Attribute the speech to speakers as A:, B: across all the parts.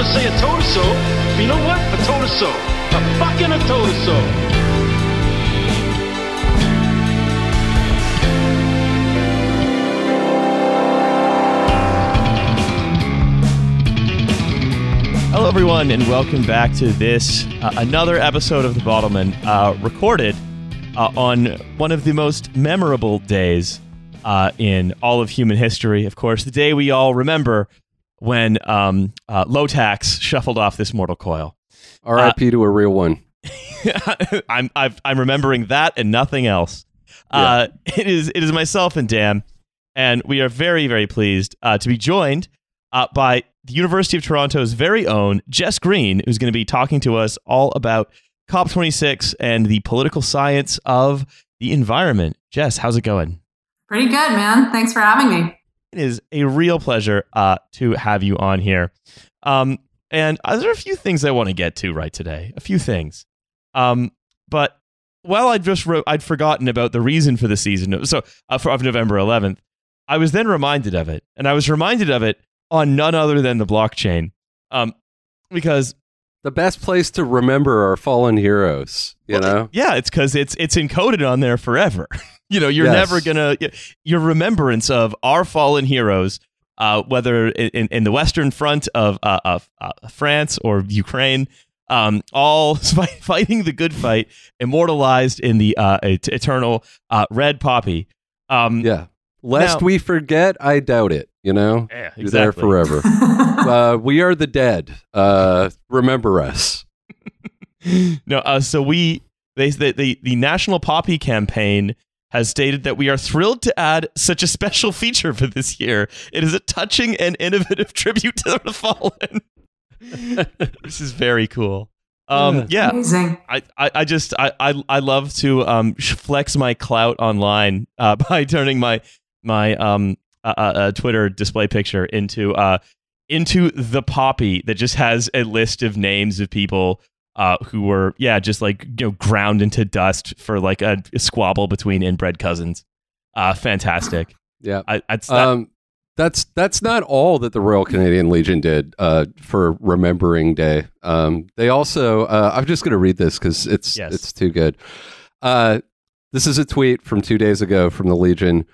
A: to say a her so. You know what? A her so. I fucking a her so.
B: Hello, everyone, and welcome back to this uh, another episode of The Bottleman, uh, recorded uh, on one of the most memorable days uh, in all of human history. Of course, the day we all remember when um, uh, Lowtax shuffled off this mortal coil.
C: R.I.P. to a real one.
B: I'm I've, I'm remembering that and nothing else. Uh, it is it is myself and Dan, and we are very very pleased uh, to be joined uh, by the University of Toronto's very own Jess Green, who's going to be talking to us all about COP26 and the political science of the environment. Jess, how's it going?
D: Pretty good, man. Thanks for having me.
B: It is a real pleasure uh, to have you on here. Um, and there are a few things I want to get to right today. A few things. Um, but while I just wrote, I'd forgotten about the reason for the season. So uh, for, of November 11th, I was then reminded of it, and I was reminded of it on none other than the blockchain, um, because
C: The best place to remember our fallen heroes, you
B: Well,
C: know?
B: Yeah, it's because it's it's encoded on there forever. you know, you're
C: Yes.
B: never gonna your remembrance of our fallen heroes, uh, whether in, in the Western Front of uh, of uh, France or Ukraine, um, all fighting the good fight, immortalized in the uh, et- eternal uh, red poppy. Um,
C: Yeah. Lest
B: Now-
C: we forget, I doubt it, you know?
B: yeah,
C: You're there forever. uh, we are the dead. Uh, remember us.
B: no, uh, so we they the, the the National Poppy campaign has stated that we are thrilled to add such a special feature for this year. It is a touching and innovative tribute to the fallen. this is very cool. Um, yeah,
D: Amazing.
B: I, I, I just I, I I love to um flex my clout online uh, by turning my my um uh, uh, uh, Twitter display picture into uh into the poppy that just has a list of names of people uh who were yeah just like you know ground into dust for like a, squabble between inbred cousins. Uh, fantastic.
C: Yeah.
B: I,
C: Um, that's that's not all that the Royal Canadian Legion did uh, for Remembrance Day. Um, they also, uh, I'm just going to read this because it's
B: Yes.
C: it's too good. Uh, this is a tweet from two days ago from the Legion.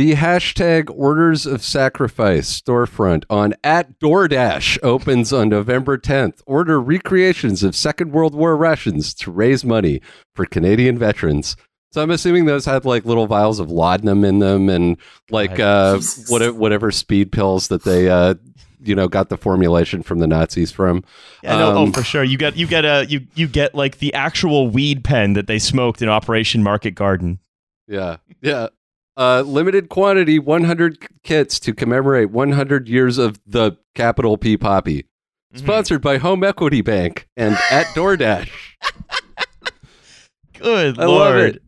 C: The hashtag Orders of Sacrifice storefront on at DoorDash opens on November 10th. Order recreations of Second World War rations to raise money for Canadian veterans. So I'm assuming those had like little vials of laudanum in them and like uh, what, whatever speed pills that they uh, you know got the formulation from the Nazis from.
B: Yeah, no, oh,
C: Um,
B: for sure. You get you get a you you get like the actual weed pen that they smoked in Operation Market Garden.
C: Yeah, yeah. Uh, limited quantity, 100 kits to commemorate 100 years of the capital P Poppy.
B: Mm-hmm.
C: Sponsored by Home Equity Bank and at DoorDash.
B: Good
C: I
B: lord.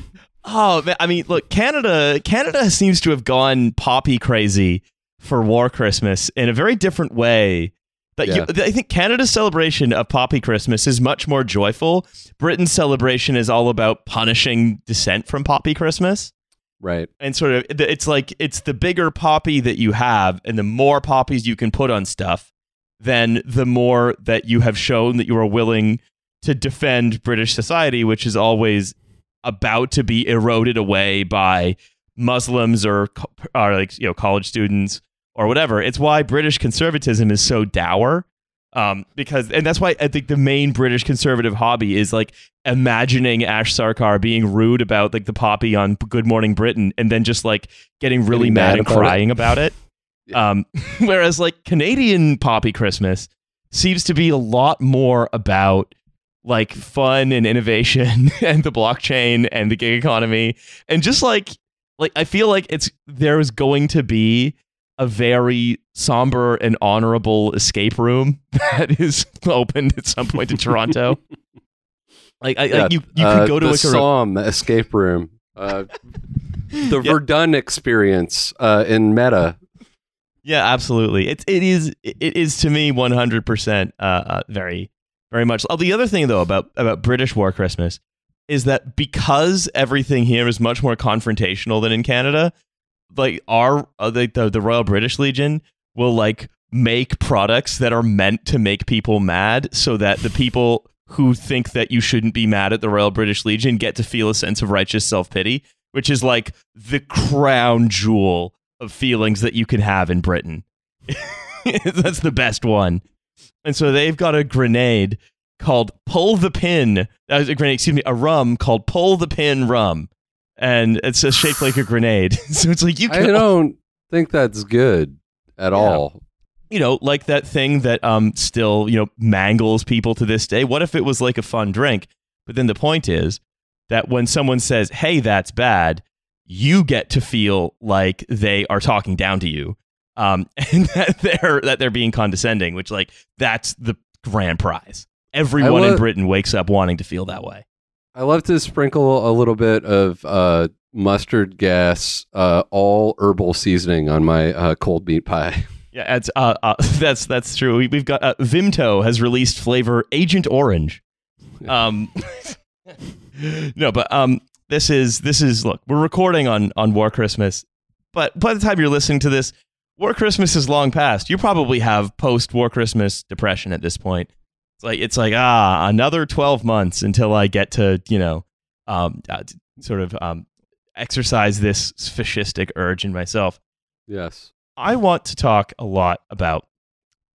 B: oh, man, I mean, look, Canada Canada seems to have gone poppy crazy for War Christmas in a very different way. That you, I think Canada's celebration of Poppy Christmas is much more joyful. Britain's celebration is all about punishing dissent from Poppy Christmas.
C: Right.
B: and sort of it's like it's the bigger poppy that you have and the more poppies you can put on stuff then the more that you have shown that you are willing to defend british society which is always about to be eroded away by muslims or, or like you know college students or whatever it's why british conservatism is so dour um, because and that's why I think the main British conservative hobby is like imagining Ash Sarkar being rude about like the poppy on Good Morning Britain and then just like getting really
C: Getting
B: mad,
C: mad
B: and
C: about it.
B: crying about it. Um, whereas like Canadian poppy Christmas seems to be a lot more about like fun and innovation and the blockchain and the gig economy and just like like I feel like it's there's going to be a very somber and honorable escape room that is opened at some point in Toronto. Like, I,
C: Yeah,
B: like you, you
C: uh,
B: could go to
C: the
B: a
C: Somme escape room. Uh, the
B: Yeah.
C: Verdun experience uh, in Meta.
B: Yeah, absolutely. It it is it is to me one hundred percent uh very very much. Oh, the other thing though about about British War Christmas is that because everything here is much more confrontational than in Canada, like our uh, the, the Royal British Legion will like make products that are meant to make people mad so that the people who think that you shouldn't be mad at the Royal British Legion get to feel a sense of righteous self pity, which is like the crown jewel of feelings that you can have in Britain. That's the best one. And so they've got a grenade called Pull the Pin. Uh, a grenade, excuse me, a rum called Pull the Pin Rum. And it's a shaped like a grenade. so it's like you Can I
C: don't think that's good at
B: Yeah.
C: all.
B: you know, like that thing that um still, you know, mangles people to this day. What if it was like a fun drink? But then the point is that when someone says, "Hey, that's bad," you get to feel like they are talking down to you. Um and that they're that they're being condescending, which like that's the grand prize. Everyone in Britain wakes up wanting to feel that way.
C: I love to sprinkle a little bit of uh, mustard gas, uh, all herbal seasoning on my uh, cold meat pie.
B: Yeah, that's uh, uh that's that's true. We, we've got uh, Vimto has released flavor Agent Orange. Um, no, but um, this is this is look. We're recording on on War Christmas, but by the time you're listening to this, War Christmas is long past. You probably have post War Christmas depression at this point. It's like it's like ah, another twelve months until I get to you know, um, uh, sort of um, exercise this fascistic urge in myself.
C: Yes.
B: I want to talk a lot about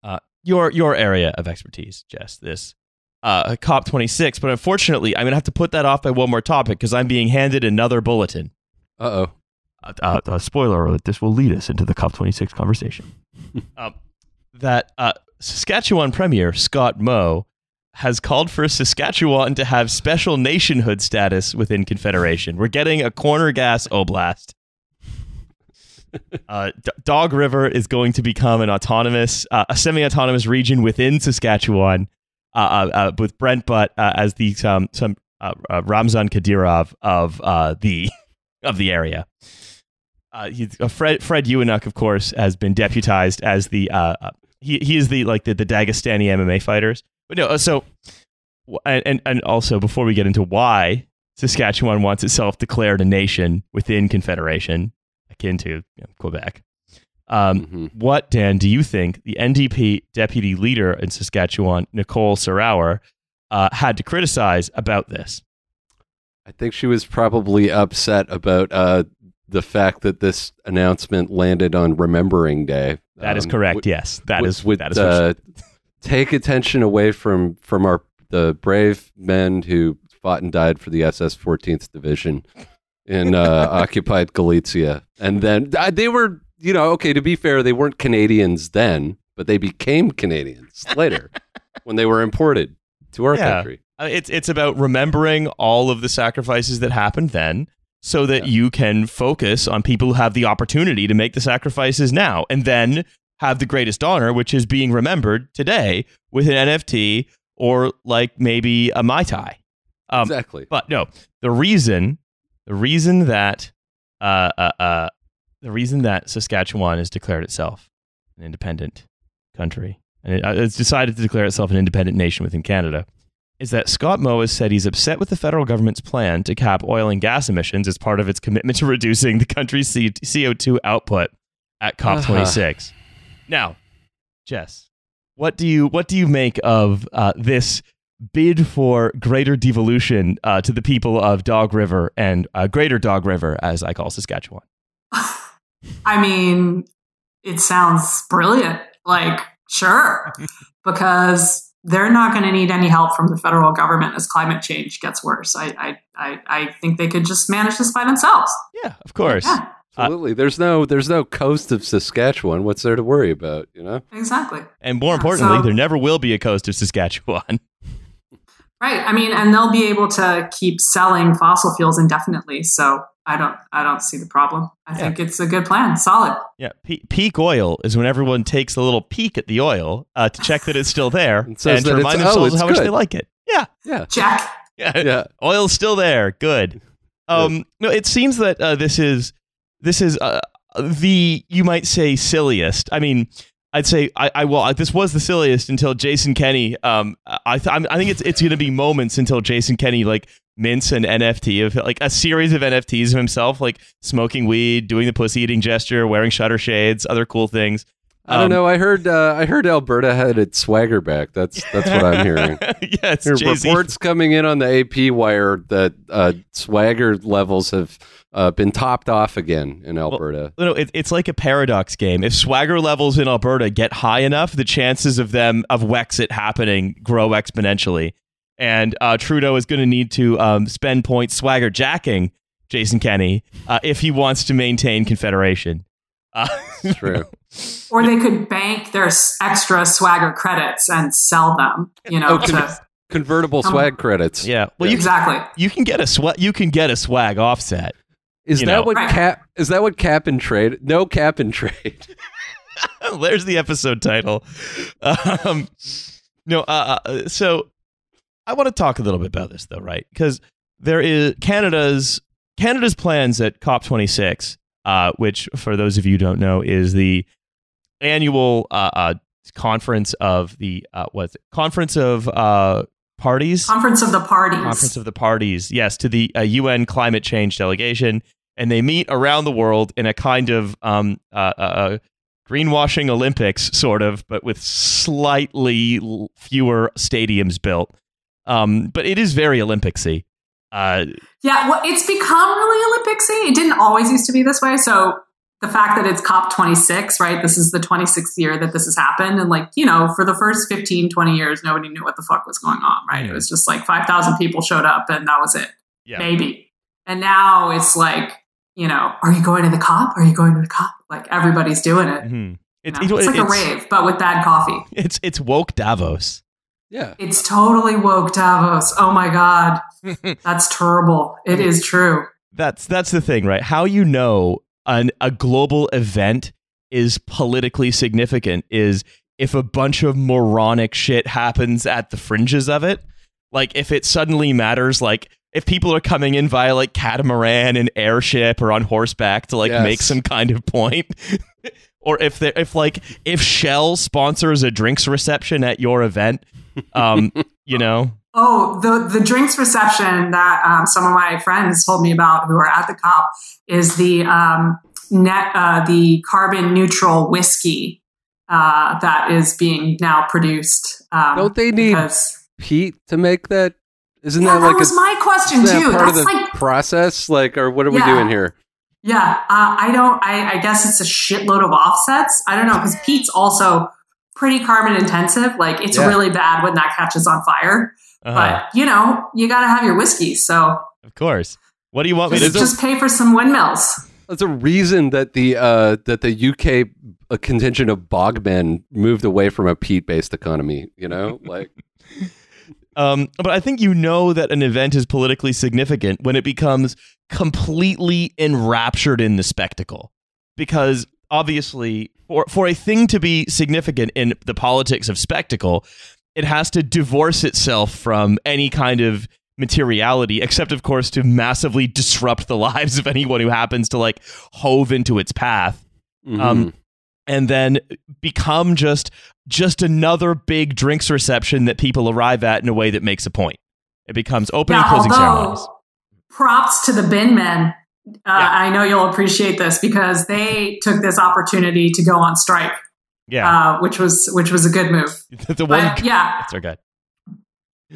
B: uh, your your area of expertise, Jess. This uh, COP twenty six, but unfortunately, I'm gonna have to put that off by one more topic because I'm being handed another bulletin.
C: Uh oh.
B: Uh, uh, uh, spoiler alert: This will lead us into the COP twenty six conversation. um, that uh, Saskatchewan Premier Scott Moe has called for Saskatchewan to have special nationhood status within Confederation. We're getting a corner gas oblast. Uh, D- Dog River is going to become an autonomous, uh, a semi-autonomous region within Saskatchewan, uh, uh, uh, with Brent Butt uh, as the um, some Ramzan Kadyrov of the of the area. Fred Fred Ewanuick, of course, has been deputized as the he he is the like the, the Dagestani MMA fighters. But no, uh, so and and- also before we get into why Saskatchewan wants itself declared a nation within Confederation, akin to you know, Quebec. Um,
C: Mhm.
B: what, Dan, do you think the NDP deputy leader in Saskatchewan, Nicole Sarauer, uh, had to criticize about this?
C: I think she was probably upset about uh, the fact that this announcement landed on Remembrance Day.
B: That is
C: Um,
B: correct.
C: would-
B: yes, that
C: would-
B: is
C: would,
B: that is
C: uh, take attention away from from our the brave men who fought and died for the SS 14th Division in uh, occupied Galicia, and then uh, they were, you know, okay. To be fair, they weren't Canadians then, but they became Canadians later when they were imported to our
B: Yeah.
C: country.
B: Uh, It's it's about remembering all of the sacrifices that happened then, so that
C: Yeah.
B: you can focus on people who have the opportunity to make the sacrifices now, and then have the greatest honor, which is being remembered today with an NFT or like maybe a mai tai. Um,
C: exactly.
B: But no, the reason, the reason that, uh, uh, uh, the reason that Saskatchewan has declared itself an independent country and it, uh, it's decided to declare itself an independent nation within Canada is that Scott Moe has said he's upset with the federal government's plan to cap oil and gas emissions as part of its commitment to reducing the country's C- CO2 output at COP26. Now, Jess, what do you what do you make of uh, this bid for greater devolution uh, to the people of Dog River and uh, Greater Dog River, as I call Saskatchewan?
D: I mean, it sounds brilliant. Like, sure, because they're not going to need any help from the federal government as climate change gets worse. I, I, I, I think they could just manage this by themselves.
B: Yeah, of course.
D: Yeah, uh,
C: Absolutely. there's no there's no coast of Saskatchewan. What's there to worry about? You know.
D: exactly.
B: And more
D: Yeah,
B: importantly,
D: so-
B: there never will be a coast of Saskatchewan.
D: Right. I mean, and they'll be able to keep selling fossil fuels indefinitely. So I don't, I don't see the problem. I think it's a good plan. Solid.
B: Yeah, pe- peak oil is when everyone takes a little peek at the oil uh, to check that it's still there
C: And
B: and, to remind
C: it's- oh,
B: themselves
C: it's
B: how much they like it. Yeah,
C: Yeah.
D: Check.
B: yeah,
C: Yeah.
B: oil's still there. Good. Um, no, it seems that uh, this is this is uh, the you might say silliest. I mean, I'd say I, I well, I, this was the silliest until Jason Kenney. Um, I th- I'm, think it's it's going to be moments until Jason Kenney like mints an NFT of like a series of NFTs of himself like smoking weed, doing the pussy eating gesture, wearing shutter shades, other cool things.
C: I don't
B: Um,
C: know. I heard uh, I heard Alberta had its swagger back. That's that's what I'm hearing.
B: yes,
C: There reports coming in on the AP wire that uh, swagger levels have uh, been topped off again in Alberta.
B: No, it, it's like a paradox game. If swagger levels in Alberta get high enough, the chances of them of Wexit happening grow exponentially. And uh, Trudeau is going to need to um, spend points swagger jacking Jason Kenney uh, if he wants to maintain Confederation. Uh,
C: true.
D: Or they could bank their extra swagger credits and sell them. You know,
C: Oh,
D: to,
C: con- Convertible
D: Um,
C: swag credits.
B: yeah. Well, you
D: exactly.
B: you can get a swag you can get a swag offset.
C: Is
B: you
C: that
B: know.
C: what cap? Is that what cap and trade? No cap and trade.
B: There's the episode title. Um, no, uh, uh, so I want to talk a little bit about this though, right? Because there is Canada's Canada's plans at COP26, uh, which for those of you who don't know is the annual uh, uh, conference of the uh, what's it? Conference of uh, Parties.
D: Conference of the Parties.
B: Conference of the Parties, yes, to the uh, UN climate change delegation, and they meet around the world in a kind of um, uh, uh, uh, greenwashing Olympics, sort of, but with slightly fewer stadiums built. Um, but it is very Olympicsy. Uh,
D: Yeah, well, it's become really Olympicsy. It didn't always used to be this way. So the fact that it's COP26, right? This is the 26th year that this has happened. And like, you know, for the first 15, 20 years, nobody knew what the fuck was going on, right? It was just like 5,000 people showed up and that was it,
B: yeah,
D: maybe. And now it's like, you know, are you going to the COP? Are you going to the COP? Like everybody's doing it.
B: Mhm. It's,
D: You know, it's like a rave, but with bad coffee.
B: It's it's woke Davos.
C: Yeah.
D: It's totally woke Davos. Oh my God. That's terrible. It is true.
B: That's that's the thing, right? How you know an, a global event is politically significant is if a bunch of moronic shit happens at the fringes of it. Like if it suddenly matters, like if people are coming in via like catamaran and airship or on horseback to like
C: Yes.
B: make some kind of point. or if they if like if Shell sponsors a drinks reception at your event, um, you know,
D: Oh, the the drinks reception that um, some of my friends told me about who are at the COP is the um, net uh, the carbon neutral whiskey uh, that is being now produced. Um,
C: Don't they need peat to make that? Isn't
D: yeah,
C: that
D: that
C: like
D: was
C: a
D: my question
C: that
D: too.
C: part of
D: That's
C: the
D: like
C: process? Like, or what are we doing here?
D: Yeah, uh, I don't. I, I guess it's a shitload of offsets. I don't know because peat's also pretty carbon intensive. Like it's
C: Yeah.
D: really bad when that catches on fire.
B: Uh,
D: But you know, you got to have your whiskey. So
B: of course. What do you want me to
D: just,
B: do?
D: just pay for some windmills.
C: That's a reason that the uh, that the UK uh, contingent of bogmen moved away from a peat-based economy. You know, like
B: Um, but I think you know that an event is politically significant when it becomes completely enraptured in the spectacle. Because obviously, for, for a thing to be significant in the politics of spectacle, it has to divorce itself from any kind of materiality, except, of course, to massively disrupt the lives of anyone who happens to like hove into its path
C: mhm.
B: Um, and then become just just another big drinks reception that people arrive at in a way that makes a point. It becomes opening
D: Yeah,
B: closing
D: although,
B: ceremonies.
D: Props to the bin men. Uh,
B: Yeah.
D: I know you'll appreciate this because they took this opportunity to go on strike,
B: Yeah,
D: uh, which was which was a good move.
B: the one.
D: But yeah,
B: That's our guy.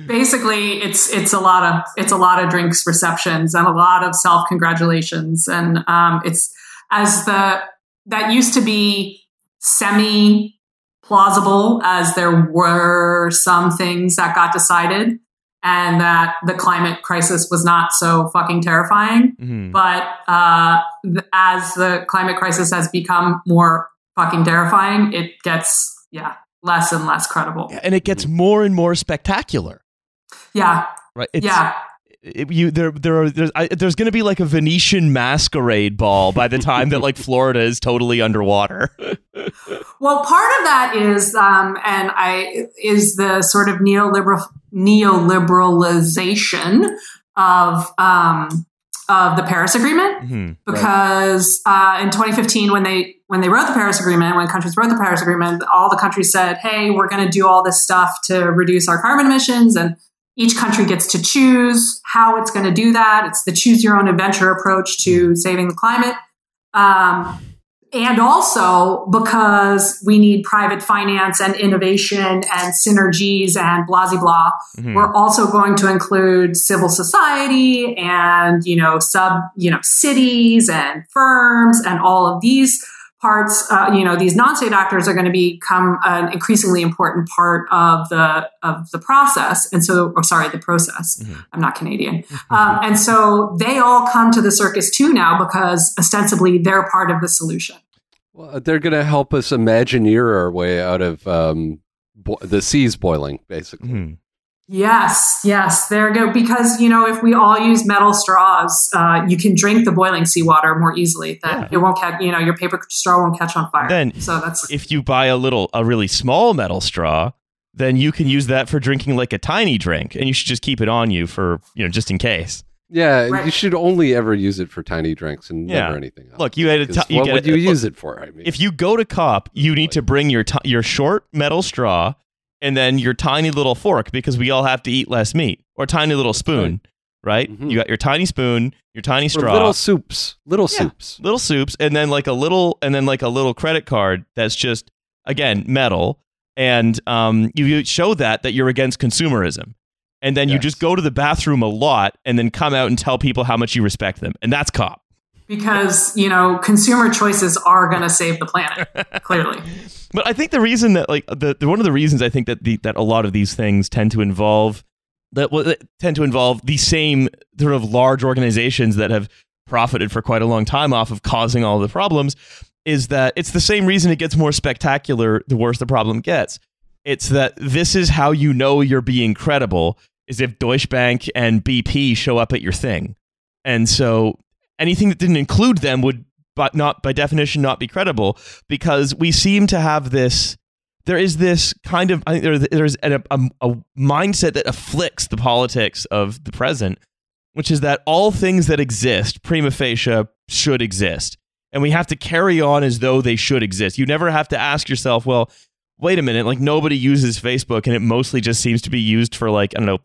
D: basically it's it's a lot of it's a lot of drinks receptions and a lot of self congratulations and um, it's as the that used to be semi plausible as there were some things that got decided and that the climate crisis was not so fucking terrifying
B: Mhm.
D: but uh, th- as the climate crisis has become more fucking terrifying it gets yeah less and less credible
B: And it gets more and more spectacular,
D: yeah
B: right? It's,
D: yeah
B: it- you there there are there's, I, there's going to be like a Venetian masquerade ball by the time that like Florida is totally underwater.
D: Well, part of that is, um, and I is the sort of neoliberal neoliberalization of um, of the Paris Agreement,
B: Mhm.
D: because uh, in 2015, when they when they wrote the Paris Agreement, when countries wrote the Paris Agreement, all the countries said, "Hey, we're going to do all this stuff to reduce our carbon emissions," and each country gets to choose how it's going to do that. It's the choose your own adventure approach to saving the climate. Um, and also because we need private finance and innovation and synergies and blah blah blah.
B: Mhm.
D: We're also going to include civil society and you know sub you know cities and firms and all of these parts. Uh, you know these non-state actors are going to become an increasingly important part of the of the process. And so, or sorry, the process.
B: Mhm.
D: I'm not Canadian. Um, and so they all come to the circus too now because ostensibly they're part of the solution.
C: Well, they're going to help us imagineer our way out of um, bo- the seas boiling, basically.
B: Mhm.
D: Yes, yes, there go. Because you know, if we all use metal straws, uh, you can drink the boiling seawater more easily. That
B: Yeah.
D: it won't catch. You know, your paper straw won't catch on fire.
B: Then
D: so that's
B: If you buy a little, a really small metal straw, then you can use that for drinking like a tiny drink, and you should just keep it on you for you know just in case.
C: Yeah,
D: Right.
C: you should only ever use it for tiny drinks and
B: Yeah.
C: never anything else.
B: Look, you had a
C: 'Cause
B: ti- you
C: what
B: get
C: would
B: a-
C: you
B: look,
C: use it for? I mean,
B: If you go to cop, you need to bring your ti your short metal straw and then your tiny little fork because we all have to eat less meat or tiny little spoon, right?
C: Mhm.
B: You got your tiny spoon, your tiny straw,
C: little soups, little
B: Yeah.
C: soups.
B: little soups, and then like a little and then like a little credit card that's just again metal, and um, you- you show that that you're against consumerism. And then you just go to the bathroom a lot and then come out and tell people how much you respect them. And that's cop.
D: Because you know consumer choices are going to save the planet. clearly,
B: But I think the reason that like the, the one of the reasons I think that the that a lot of these things tend to involve that well, that tend to involve the same sort of large organizations that have profited for quite a long time off of causing all the problems is that it's the same reason it gets more spectacular the worse the problem gets. It's that this is how you know you're being credible is if Deutsche Bank and BP show up at your thing. And so anything that didn't include them would but not by definition not be credible because we seem to have this there is this kind of I think there, there's a, a, a mindset that afflicts the politics of the present which is that all things that exist prima facie should exist. And we have to carry on as though they should exist. You never have to ask yourself well wait a minute like nobody uses facebook and it mostly just seems to be used for like i don't know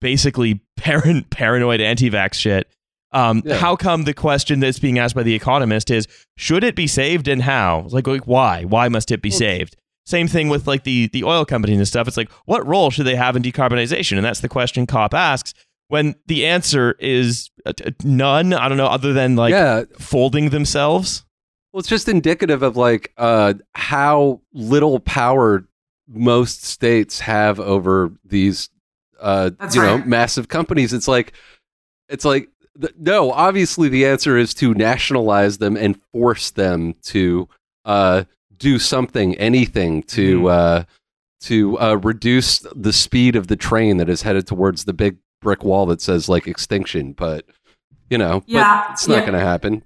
B: basically paran- paranoid anti-vax shit um,
C: Yeah.
B: How come the question that's being asked by the Economist is should it be saved and how? Like, like why? Why must it be saved? Same thing with like the the oil companies and stuff. It's like what role should they have in decarbonization? And that's the question COP asks. When the answer is uh, none, I don't know, other than like
C: yeah,
B: folding themselves.
C: well, it's just indicative of like uh, how little power most states have over these, uh,
D: That's
C: you know, massive companies. It's like, it's like, th- no. Obviously, the answer is to nationalize them and force them to uh, do something, anything to
B: Mhm.
C: uh, to uh, reduce the speed of the train that is headed towards the big brick wall that says like extinction. But you know, but
D: Yeah,
C: it's not
D: yeah.
C: going to happen.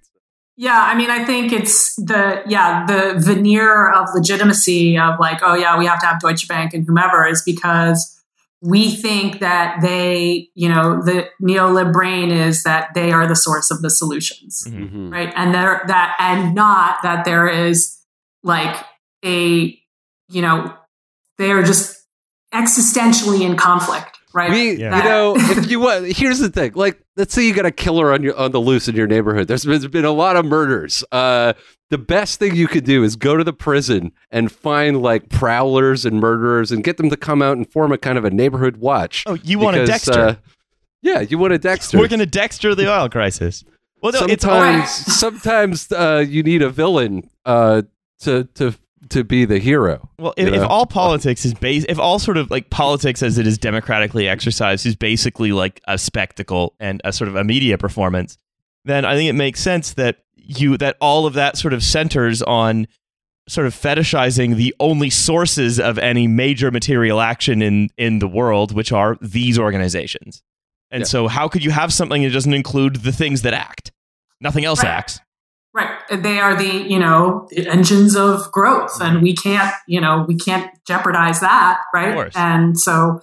D: Yeah, I mean, I think it's the yeah the veneer of legitimacy of like, oh yeah, we have to have Deutsche Bank and whomever is because we think that they, you know, the neolib brain is that they are the source of the solutions,
B: Mhm.
C: Mhm.
D: right? And there that and not that there is like a, you know, they are just existentially in conflict, right?
C: We,
B: Yeah.
C: you know, if you want, here's the thing. Like, let's say you got a killer on your on the loose in your neighborhood. There's been, there's been a lot of murders. Uh, the best thing you could do is go to the prison and find like prowlers and murderers and get them to come out and form a kind of a neighborhood watch.
B: Oh, you want a Dexter?
C: uh, yeah, you want a Dexter.
B: We're going to Dexter the oil crisis. Well, no, it's
C: sometimes, sometimes uh, you need a villain uh, to to to be the hero.
B: Well, if, if all politics is based, if all sort of like politics as it is democratically exercised is basically like a spectacle and a sort of a media performance, then I think it makes sense that you that all of that sort of centers on sort of fetishizing the only sources of any major material action in in the world, which are these organizations. And
C: Yeah.
B: so, how could you have something that doesn't include the things that act? Nothing else
D: Right.
B: acts.
D: Right. They are the, you know, the engines of growth and we can't, you know, we can't jeopardize that, right? And so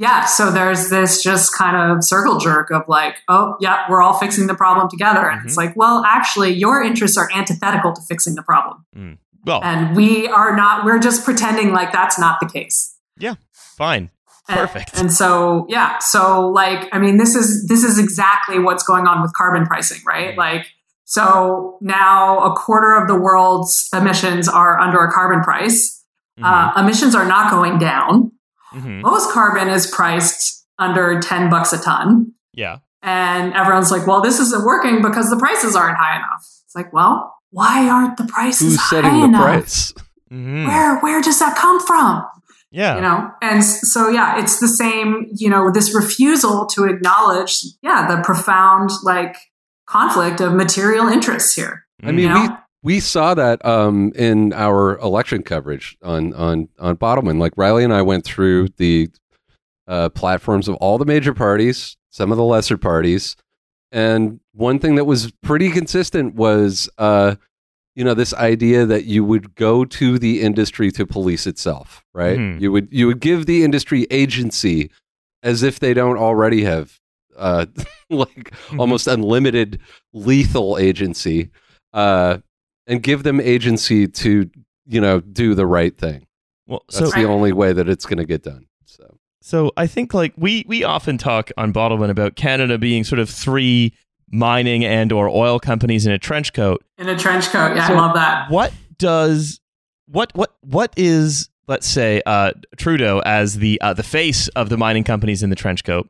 D: yeah, so there's this just kind of circle jerk of like, oh, yeah, we're all fixing the problem together. And it's mm-hmm. like, well, actually, your interests are antithetical to fixing the problem. Mm.
B: Well,
D: And we are not, we're just pretending like that's not the case.
B: Yeah, fine.
D: And-
B: Perfect.
D: And, so, yeah. So like, I mean, this is, this is exactly what's going on with carbon pricing, right? Mm. Like, So now a quarter of the world's emissions are under a carbon price.
B: Mhm.
D: Uh, emissions are not going down.
B: Mhm.
D: Most carbon is priced under 10 bucks a ton.
B: Yeah.
D: And everyone's like, well, this isn't working because the prices aren't high enough. It's like, well, why aren't the prices
C: Who's
D: high
C: setting the
D: enough?
C: price?
B: Mhm.
D: Where where does that come from?
B: Yeah.
D: You know, and so yeah, it's the same. You know, this refusal to acknowledge, yeah, the profound like conflict of material interests here.
C: I mean,
D: You
C: we
D: know?
C: we saw that um, in our election coverage on on on Bottleman. Like Riley and I went through the uh, platforms of all the major parties, some of the lesser parties, and one thing that was pretty consistent was, uh, you know, this idea that you would go to the industry to police itself, right?
B: Mhm.
C: You would you would give the industry agency as if they don't already have. Uh, like almost unlimited lethal agency uh, and give them agency to you know do the right thing
B: well,
C: that's
B: so
C: the only way that it's going to get done so
B: So I think like we we often talk on Bottleman about Canada being sort of three mining and or oil companies in a trench coat.
D: In a trench coat. Yeah,
B: So
D: I love that.
B: What does what what what is let's say uh, Trudeau as the uh, the face of the mining companies in the trench coat?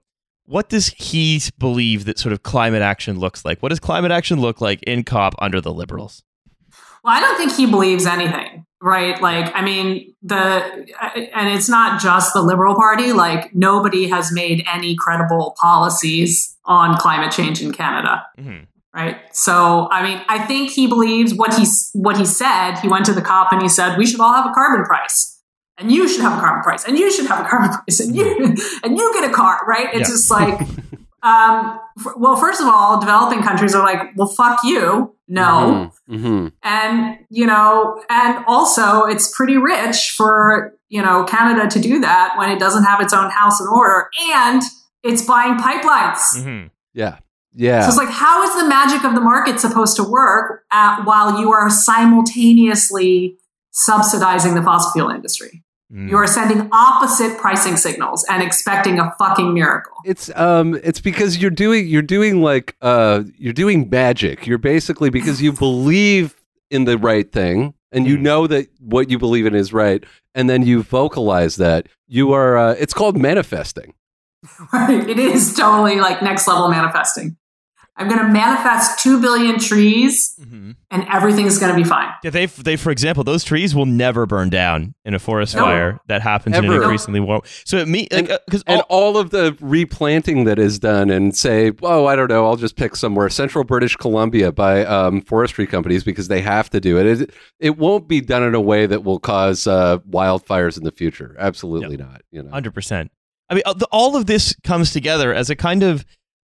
B: What does he believe that sort of climate action looks like? What does climate action look like in COP under the Liberals?
D: Well, I don't think he believes anything, right? Like, I mean, the, and it's not just the Liberal Party. Like, nobody has made any credible policies on climate change in Canada,
B: Mhm.
D: right? So, I mean, I think he believes what he, what he said. He went to the COP and he said, we should all have a carbon price. And you should have a carbon price, and you should have a carbon price, and you and you get a car, right? It's
B: Yeah.
D: just like, um, f- well, first of all, developing countries are like, well, fuck you, no,
C: hmm
D: and you know and also it's pretty rich for you know canada to do that when it doesn't have its own house in order and it's buying pipelines
B: Mm-hmm.
C: yeah yeah
D: so it's like how is the magic of the market supposed to work at, while you are simultaneously subsidizing the fossil fuel industry. You are sending opposite pricing signals and expecting a fucking miracle.
C: It's um it's because you're doing you're doing like uh you're doing magic. You're basically because you believe in the right thing and you
B: Mhm.
C: know that what you believe in is right and then you vocalize that. You are uh, it's called manifesting.
D: Right. It is totally like next level manifesting i'm going to manifest 2 billion trees
B: Mhm.
D: and everything's going to be fine
B: Yeah, they they for example, those trees will never burn down in a forest
D: No.
B: fire that happens in an
C: Ever.
B: increasingly warm. So it me like because
C: and all of the replanting that is done and say oh i don't know i'll just pick somewhere central british columbia by um, forestry companies because they have to do it it, it won't be done in a way that will cause uh, wildfires in the future absolutely not you know
B: Hundred percent. I mean, uh, all of this comes together as a kind of,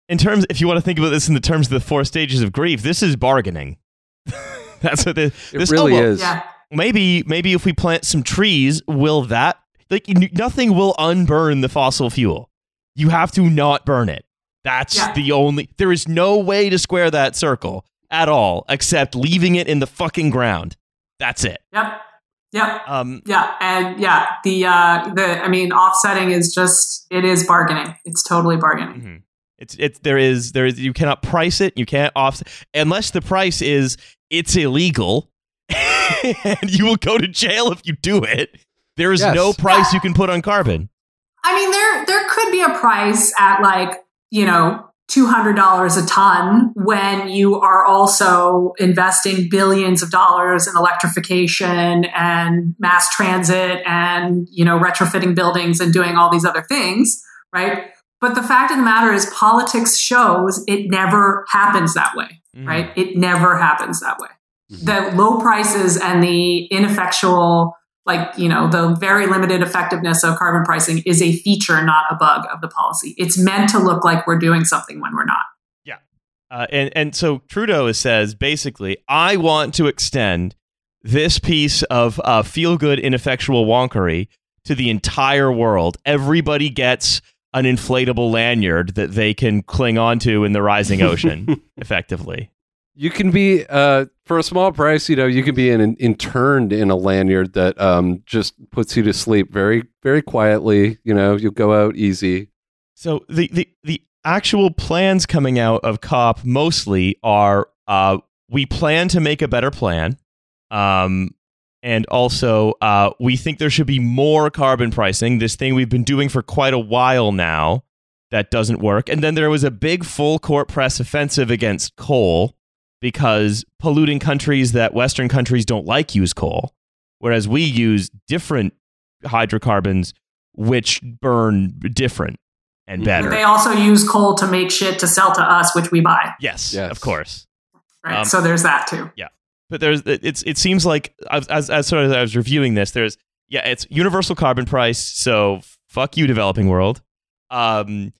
B: in terms, if you want to think about this in the terms of the four stages of grief, this is bargaining. That's what the,
C: it
B: this.
C: really
B: oh, well,
C: is
D: yeah
B: Maybe, maybe if we plant some trees, will that like nothing will unburn the fossil fuel? You have to not burn it. That's
D: Yeah.
B: the only. There is no way to square that circle at all, except leaving it in the fucking ground. That's it.
D: Yep. Yep.
B: Um,
D: Yeah. And yeah, the uh the I mean offsetting is just it is bargaining. It's totally bargaining.
B: Mhm. It's it's there is there is you cannot price it. You can't offset unless the price is it's illegal, and you will go to jail if you do it. There is
C: Yes.
B: no price you can put on carbon.
D: I mean there there could be a price at like, you know, $200 a ton when you are also investing billions of dollars in electrification and mass transit and, you know, retrofitting buildings and doing all these other things, right? But the fact of the matter is politics shows it never happens that way.
B: Mm.
D: right? It never happens that way.
C: Mhm.
D: The low prices and the ineffectual, like, you know, the very limited effectiveness of carbon pricing is a feature, not a bug of the policy. It's meant to look like we're doing something when we're not. Yeah.
B: Uh, and and so Trudeau says basically, I want to extend this piece of uh, feel good ineffectual wonkery to the entire world. Everybody gets an inflatable lanyard that they can cling onto in the rising ocean, effectively.
C: You can be uh, for a small price. You know, you can be in, interned in a lanyard that um, just puts you to sleep very, very quietly. You know, you go out easy.
B: So the, the, the actual plans coming out of COP mostly are uh, we plan to make a better plan. Um, and also, uh, we think there should be more carbon pricing. This thing we've been doing for quite a while now that doesn't work. And then there was a big full court press offensive against coal because polluting countries that Western countries don't like use coal, whereas we use different hydrocarbons which burn different and
C: Mhm.
B: better.
D: But they also use coal to make shit to sell to us, which we buy.
B: yes,
C: Yes.
B: of course.
D: Right.
B: Um,
D: so there's that too.
B: But there's it's it seems like as as, as sort of as I was reviewing this, there's yeah, it's universal carbon price. So fuck you, developing world. Um,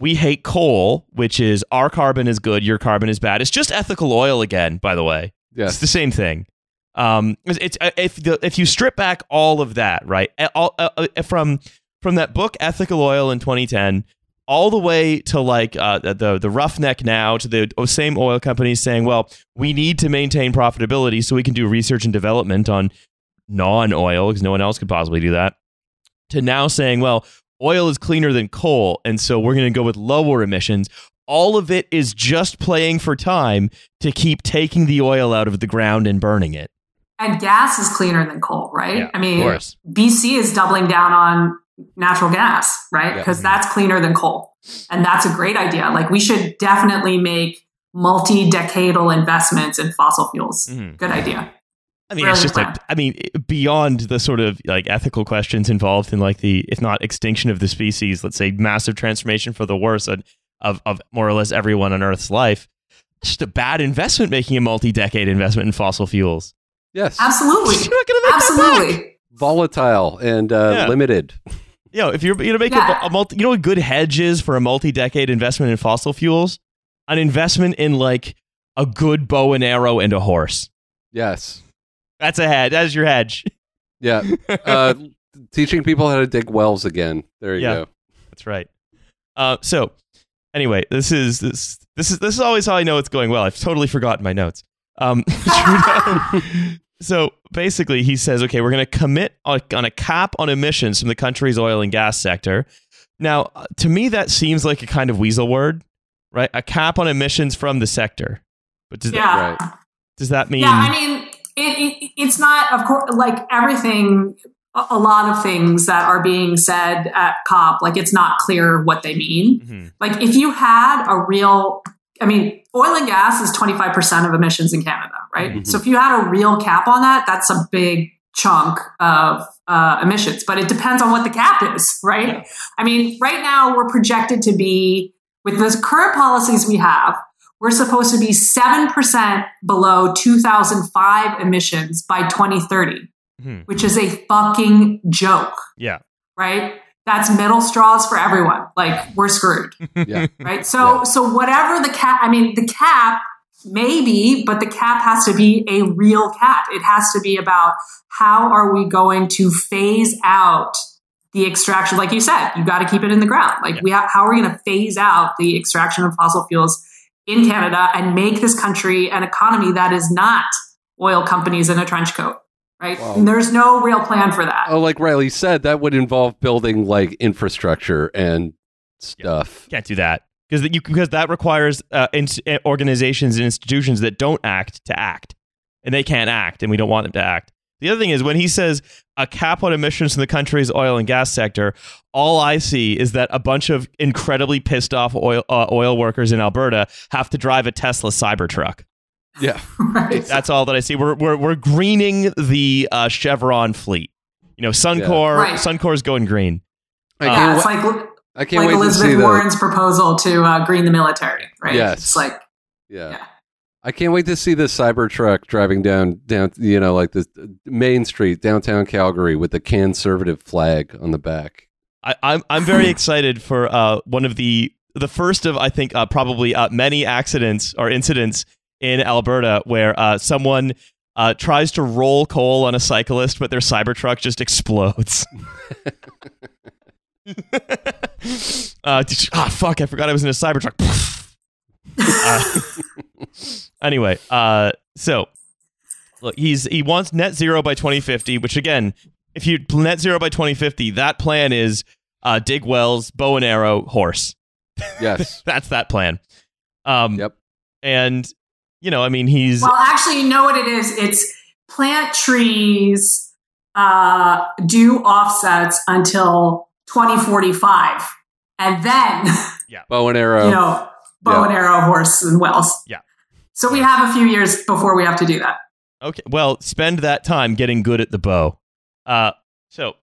B: we hate coal, which is our carbon is good, your carbon is bad. It's just ethical oil again, by the way. It's the same thing. Um, it's, it's uh, if the if you strip back all of that, right, uh, all, uh, uh, from from that book, Ethical Oil in 2010, all the way to like uh, the the roughneck now to the same oil companies saying, well, we need to maintain profitability so we can do research and development on non-oil because no one else could possibly do that. To now saying, well, oil is cleaner than coal, and so we're going to go with lower emissions. All of it is just playing for time to keep taking the oil out of the ground and burning it.
D: And gas is cleaner than coal, right?
B: Yeah,
D: I mean. BC is doubling down on natural gas, right?
C: Yeah.
D: Because that's cleaner than coal. And that's a great idea. Like we should definitely make multi-decadal investments in fossil fuels.
B: Mhm.
D: Good idea.
B: I mean, it's just
D: plan.
B: like I mean, beyond the sort of like ethical questions involved in like the if not extinction of the species, let's say massive transformation for the worse of of, of more or less everyone on Earth's life. It's just a bad investment making a multi-decade investment in fossil fuels.
C: Yes.
D: Absolutely.
B: You're not gonna make that back.
D: Absolutely.
C: Volatile and uh,
B: Yeah.
C: limited.
B: You know, if you're you know make
D: Yeah.
B: a, a multi, you know what good hedge is for a multi-decade investment in fossil fuels? An investment in like a good bow and arrow and a horse.
C: Yes.
B: That's a hedge. That's your hedge.
C: Yeah. Uh, teaching people how to dig wells again. There you
B: Yeah.
C: go.
B: That's right. Uh, so anyway, this is this this is this is always how I know it's going well. I've totally forgotten my notes. Um, so basically, he says, okay, we're going to commit on, on a cap on emissions from the country's oil and gas sector. Now, to me, that seems like a kind of weasel word, right? A cap on emissions from the sector. But does that,
C: Right.
B: does that mean?
D: Yeah, I mean, it, it, it's not, of course, like everything, a a lot of things that are being said at COP, like it's not clear what they mean.
B: Mhm.
D: Like if you had a real, I mean, oil and gas is 25% of emissions in Canada, right?
C: Mhm.
D: So if you had a real cap on that, that's a big chunk of uh, emissions, but it depends on what the cap is, right?
B: Yeah.
D: I mean, right now we're projected to be, with the current policies we have, we're supposed to be 7% below 2005 emissions by 2030,
B: Mhm.
D: which is a fucking joke,
B: Yeah.
D: right? That's middle straws for everyone. Like we're screwed,
C: Yeah.
D: right? So,
C: Yeah.
D: so whatever the cap, I mean, the cap maybe, but the cap has to be a real cap. It has to be about how are we going to phase out the extraction? Like you said, you got to keep it in the ground. Like
B: Yeah.
D: we, ha- how are we going to phase out the extraction of fossil fuels in Canada and make this country an economy that is not oil companies in a trench coat? Right?
C: Wow.
D: And there's no real plan for that.
C: Oh, like Riley said, that would involve building like infrastructure and stuff.
B: Can't do that because you because that requires uh, in, uh, organizations and institutions that don't act to act, and they can't act, and we don't want them to act. The other thing is when he says a cap on emissions from the country's oil and gas sector, all I see is that a bunch of incredibly pissed off oil uh, oil workers in Alberta have to drive a Tesla Cybertruck.
C: Yeah.
D: right?
B: That's all that I see. We're we're, we're greening the uh, Chevron fleet. You know, Suncor
D: Right.
B: Suncor's going green.
C: I
B: Uh,
D: yeah,
C: wa-
D: it's like
C: I can't
D: like
C: wait to see
D: Elizabeth
C: the.
D: Warren's proposal to uh, green the military, right?
C: Yes.
D: It's like
C: yeah.
D: yeah.
C: I can't wait to see the Cybertruck driving down down you know like the Main Street downtown Calgary with the conservative flag on the back.
B: I, I'm I'm very excited for uh, one of the the first of I think uh, probably uh, many accidents or incidents in Alberta where uh, someone uh, tries to roll coal on a cyclist, but their Cybertruck just explodes. uh, did you- ah, fuck! I forgot I was in a Cybertruck. uh, anyway, uh, so look, he's he wants net zero by 2050, which again, if you net zero by 2050, that plan is uh, dig wells, bow and arrow, horse.
C: Yes.
B: That's that plan. Um,
C: Yep.
B: And you know, I mean, he's
D: Well, actually, you know what it is? It's plant trees uh, do offsets until 2045. And then, yeah.
C: Bow and arrow.
D: you know, bow
C: Yeah.
D: and arrow, horse, and wells.
B: Yeah.
D: So we have a few years before we have to do that.
B: Okay. Well, spend that time getting good at the bow. Uh, so,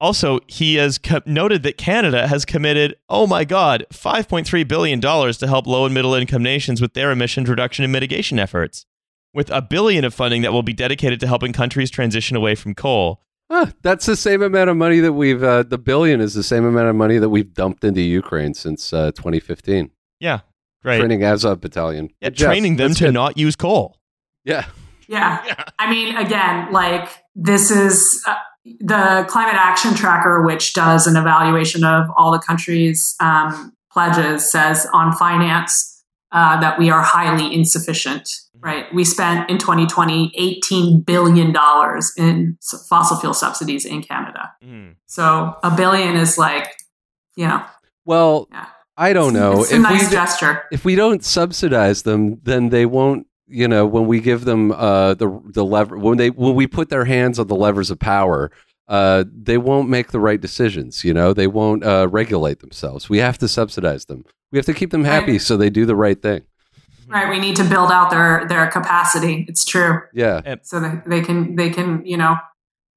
B: also, he has co- noted that Canada has committed, oh my God, $5.3 billion to help low and middle income nations with their emissions reduction and mitigation efforts, with a billion of funding that will be dedicated to helping countries transition away from coal.
C: Ah, that's the same amount of money that we've. Uh, the billion is the same amount of money that we've dumped into Ukraine since uh, 2015.
B: Yeah. Great.
C: Training Azov Battalion.
B: yeah,
C: Good
B: training them
C: That's
B: to
C: good.
B: not use coal.
C: Yeah.
D: Yeah.
B: Yeah.
D: I mean, again, like this is uh, the Climate Action Tracker, which does an evaluation of all the countries' um, pledges, says on finance uh, that we are highly insufficient. Right? We spent in 2020 18 billion dollars in fossil fuel subsidies in Canada.
B: Mm.
D: So a billion is like, you know,
C: Well,
D: Yeah.
C: I don't know.
D: It's a
C: if
D: nice
C: we
D: gesture.
C: if we don't subsidize them, then they won't. You know, when we give them uh, the the lever, when they when we put their hands on the levers of power, uh, they won't make the right decisions. You know, they won't uh, regulate themselves. We have to subsidize them. We have to keep them happy
D: Right.
C: so they do the right thing.
D: Right? We need to build out their their capacity. It's true.
C: Yeah.
D: so that they can they can you know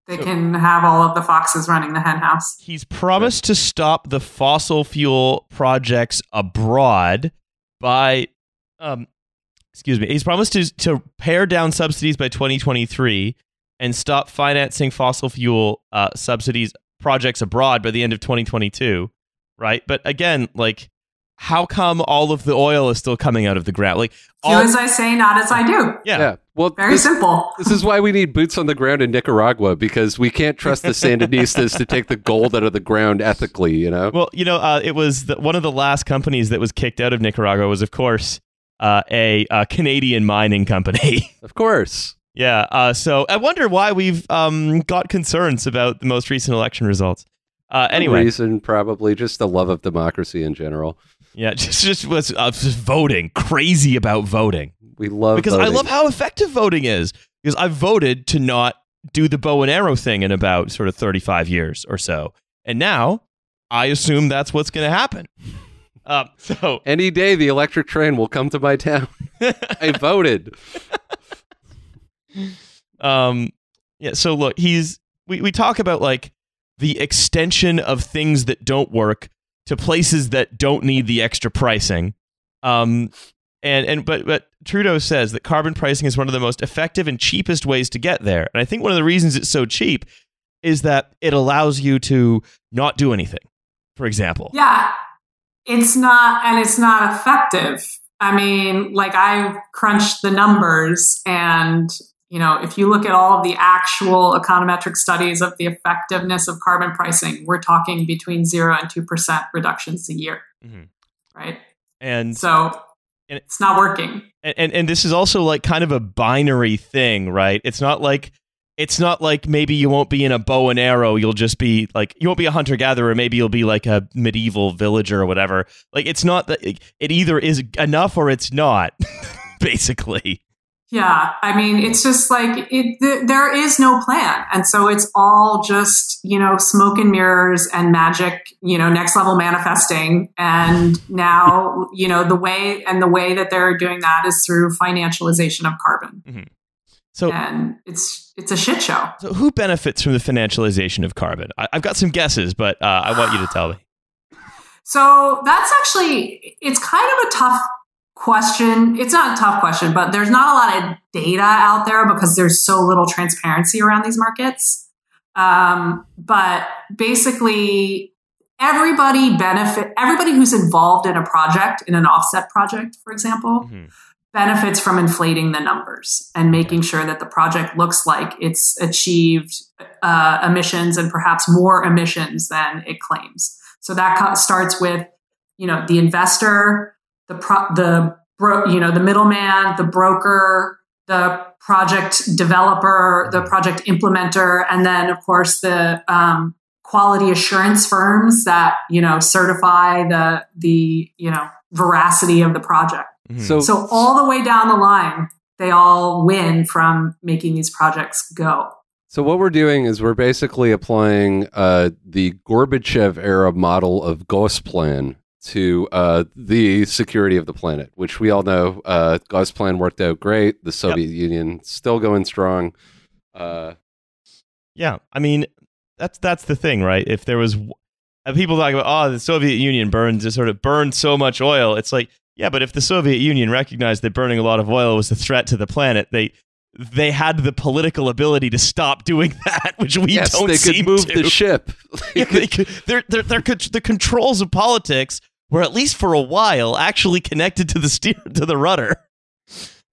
D: they
B: So-
D: can have all of the foxes running the hen house.
B: He's promised to stop the fossil fuel projects abroad by, um, excuse me. He's promised to to pare down subsidies by 2023 and stop financing fossil fuel uh, subsidies projects abroad by the end of 2022. Right, but again, like, how come all of the oil is still coming out of the ground? Like,
D: Do as I say, not as I do.
B: yeah,
C: Well,
D: Very
C: this,
D: simple.
C: this is why we need boots on the ground in Nicaragua because we can't trust the Sandinistas to take the gold out of the ground ethically. You know.
B: Well, you know, uh, it was the, one of the last companies that was kicked out of Nicaragua was, of course, uh, a, uh Canadian mining company.
C: Of course.
B: Yeah. Uh, so I wonder why we've um, got concerns about the most recent election results. Uh, anyway,
C: reason probably just the love of democracy in general.
B: yeah, just just was uh, just voting, crazy about voting
C: We love
B: because I love how effective voting is. Because I voted to not do the bow and arrow thing in about sort of thirty five years or so, and now I assume that's what's going to happen. Uh, so
C: Any day the electric train will come to my town. I voted.
B: Um yeah so look he's we, we talk about like the extension of things that don't work to places that don't need the extra pricing. Um and and but but Trudeau says that carbon pricing is one of the most effective and cheapest ways to get there. And I think one of the reasons it's so cheap is that it allows you to not do anything for example.
D: Yeah, it's not, and it's not effective. I mean, like I crunched the numbers, and you know, if you look at all of the actual econometric studies of the effectiveness of carbon pricing, we're talking between zero and two percent reductions a year,
B: Mhm.
D: right?
B: and
D: So
B: And-
D: it's not working.
B: and, and and this is also like kind of a binary thing, right? It's not like it's not like maybe you won't be in a bow and arrow. You'll just be like you won't be a hunter gatherer. Maybe you'll be like a medieval villager or whatever. Like it's not that it either is enough or it's not. Basically,
D: Yeah, I mean, it's just like it, th- there is no plan, and so it's all just you know smoke and mirrors and magic, you know, next level manifesting. And now you know the way and the way that they're doing that is through financialization of carbon, Mm-hmm.
B: so
D: and it's it's a shit show.
B: so who benefits from the financialization of carbon? I, I've got some guesses, but uh, I want you to tell me.
D: So that's actually it's kind of a tough question. It's not a tough question, but there's not a lot of data out there because there's so little transparency around these markets. Um, but basically, everybody benefit. Everybody who's involved in a project, in an offset project, for example,
B: Mhm.
D: benefits from inflating the numbers and making sure that the project looks like it's achieved uh, emissions and perhaps more emissions than it claims. So that starts with, you know, the investor, the pro- the bro- you know the middleman, the broker, the project developer, the project implementer, and then of course the um, quality assurance firms that you know certify the the you know veracity of the project.
B: Mhm.
C: So,
D: So all the way down the line, they all win from making these projects go.
C: so what we're doing is we're basically applying uh, the Gorbachev era model of Gosplan to uh, the security of the planet, which we all know uh, Gosplan worked out great. The Soviet Union still going strong. Uh,
B: Yeah, I mean that's that's the thing, right? If there was people talking about oh the Soviet Union burned just sort of burned so much oil, it's like yeah, but if the Soviet Union recognized that burning a lot of oil was a threat to the planet, they they had the political ability to stop doing that, which we
C: yes,
B: don't
C: they could move
B: to.
C: the ship.
B: Yeah, they could, they're, they're, they're, the controls of politics were at least for a while actually connected to the steer to the rudder.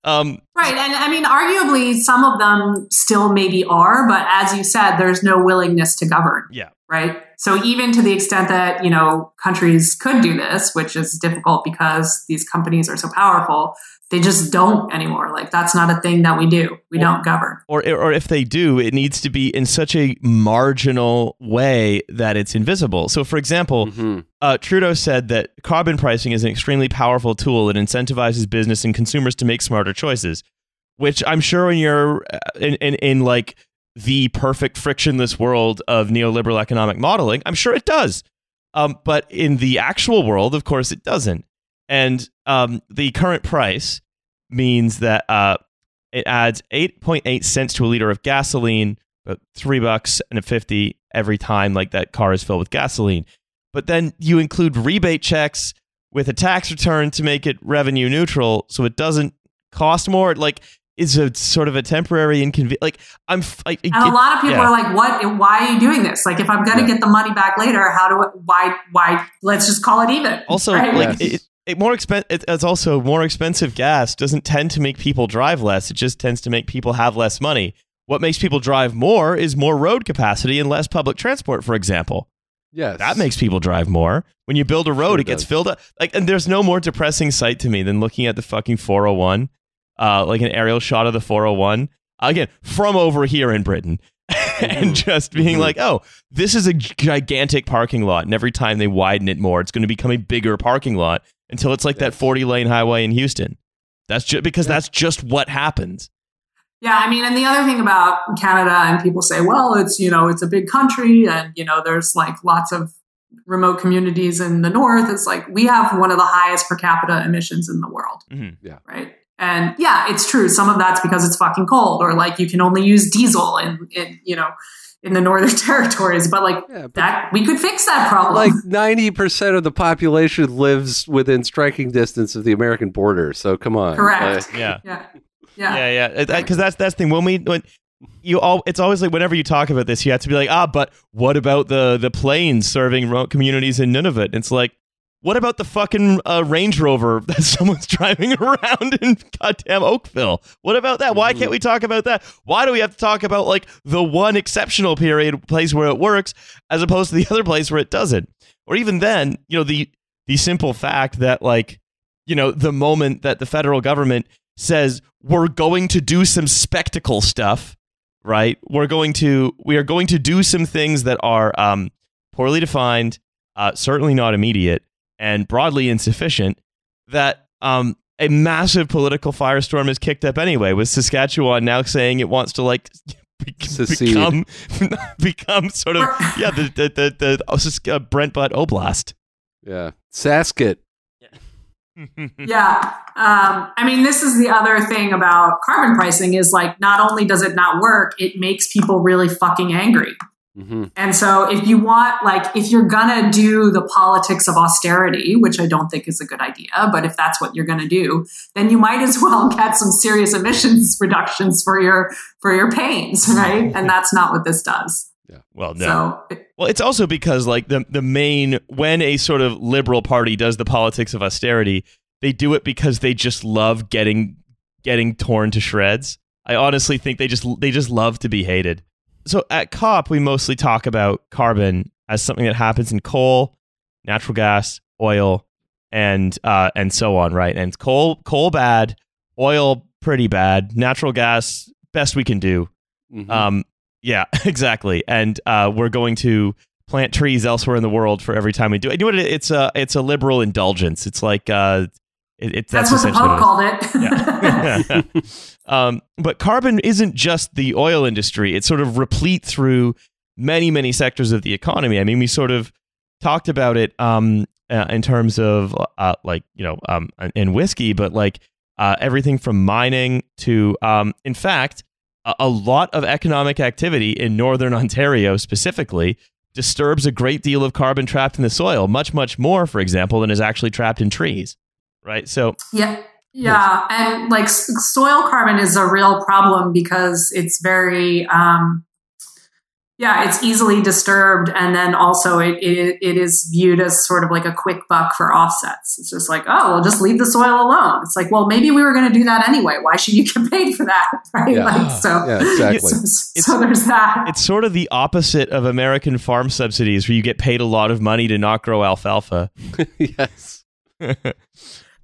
B: Um,
D: Right. And I mean, arguably, some of them still maybe are, but as you said, there's no willingness to govern.
B: Yeah.
D: Right. So even to the extent that, you know, countries could do this, which is difficult because these companies are so powerful, they just don't anymore. Like, that's not a thing that we do. We
B: Well-
D: don't govern.
B: or or if they do, it needs to be in such a marginal way that it's invisible. So, for example,
C: Mhm.
B: uh, Trudeau said that carbon pricing is an extremely powerful tool that incentivizes business and consumers to make smarter choices. Which I'm sure in your uh, in in, in like the perfect frictionless world of neoliberal economic modeling, I'm sure it does. Um, but in the actual world, of course, it doesn't. And um, the current price means that uh, it adds 8.8 cents to a liter of gasoline, about three bucks and a 50 every time like that car is filled with gasoline. But then you include rebate checks with a tax return to make it revenue neutral, so it doesn't cost more. Like, is a sort of a temporary inconvenience. Like, I'm f- like, it-
D: And a lot of people
B: yeah.
D: are like, "What? Why are you doing this? Like, if I'm going to
C: Yeah.
D: get the money back later, how do? I, why? Why? Let's just call it even."
B: Also,
D: right?
B: like
C: Yes.
B: it, it more expen- it, It's also more expensive gas doesn't tend to make people drive less. It just tends to make people have less money. What makes people drive more is more road capacity and less public transport, for example.
C: Yes,
B: That makes people drive more. When you build a road,
C: Sure
B: it gets
C: does.
B: filled up. Like, and there's no more depressing sight to me than looking at the fucking 401, uh, like an aerial shot of the 401 again from over here in Britain, and just being
C: Mhm.
B: like, oh, this is a gigantic parking lot, and every time they widen it more, it's going to become a bigger parking lot until it's like that 40 lane highway in Houston. That's just because
C: Yeah.
B: that's just what happens.
D: Yeah, I mean, and the other thing about Canada, and people say, well, it's you know, it's a big country, and you know, there's like lots of remote communities in the north. It's like we have one of the highest per capita emissions in the world,
B: Mhm.
D: right? And yeah, it's true. Some of that's because it's fucking cold, or like you can only use diesel in, in you know, in the northern territories. But like
C: Yeah, but
D: that, we could fix that problem.
C: like ninety percent of the population lives within striking distance of the American border. So come on,
D: Correct.
C: Uh,
B: Yeah.
D: yeah, yeah.
B: yeah, yeah. Because that's that's the thing. When we when you all, it's always like whenever you talk about this, you have to be like, ah, but what about the the planes serving remote communities in Nunavut? It's like, what about the fucking uh, Range Rover that someone's driving around in goddamn Oakville? What about that? Why can't we talk about that? Why do we have to talk about like the one exceptional period place where it works as opposed to the other place where it doesn't? Or even then, you know, the the simple fact that like, you know, the moment that the federal government says we're going to do some spectacle stuff, right? We're going to we are going to do some things that are um, poorly defined, uh, certainly not immediate, and broadly insufficient. That um, a massive political firestorm is kicked up anyway, with Saskatchewan now saying it wants to like be- become become sort of yeah the the the, the oh, Sask- uh, Brent Butt Oblast.
C: yeah. Sasket.
D: Yeah. Um, I mean, this is the other thing about carbon pricing is like, not only does it not work, it makes people really fucking angry.
C: Hmm
D: And so if you want, like, if you're gonna do the politics of austerity, which I don't think is a good idea, but if that's what you're gonna do, then you might as well get some serious emissions reductions for your for your pains, right? And that's not what this does. Yeah.
B: Well, no.
D: So
B: Well, it's also because like the the main when a sort of liberal party does the politics of austerity, they do it because they just love getting getting torn to shreds. I honestly think they just they just love to be hated. So at COP, we mostly talk about carbon as something that happens in coal, natural gas, oil, and uh, and so on, right? And coal coal bad, oil pretty bad, natural gas best we can do.
C: Mhm.
B: Um, yeah, exactly. And uh, we're going to plant trees elsewhere in the world for every time we do. it. You know what? It's a it's a liberal indulgence. It's like uh, It, it,
D: That's,
B: that's,
D: what the Pope
B: what it is.
D: called it.
B: Yeah. um, but carbon isn't just the oil industry. It's sort of replete through many, many sectors of the economy. I mean, we sort of talked about it um, uh, in terms of uh, like, you know, um, in whiskey, but like uh, everything from mining to, um, in fact, a, a lot of economic activity in northern Ontario specifically disturbs a great deal of carbon trapped in the soil, much, much more, for example, than is actually trapped in trees. Right. So,
D: Yeah. Yeah. And like soil carbon is a real problem because it's very, um, yeah, it's easily disturbed. And then also it, it, it is viewed as sort of like a quick buck for offsets. It's just like, oh, well, just leave the soil alone. It's like, well, maybe we were going to do that anyway. Why should you get paid for that? Right.
C: Yeah.
D: Like, so,
C: Yeah, exactly.
D: so, so there's that.
B: it's sort of the opposite of American farm subsidies, where you get paid a lot of money to not grow alfalfa.
C: yes.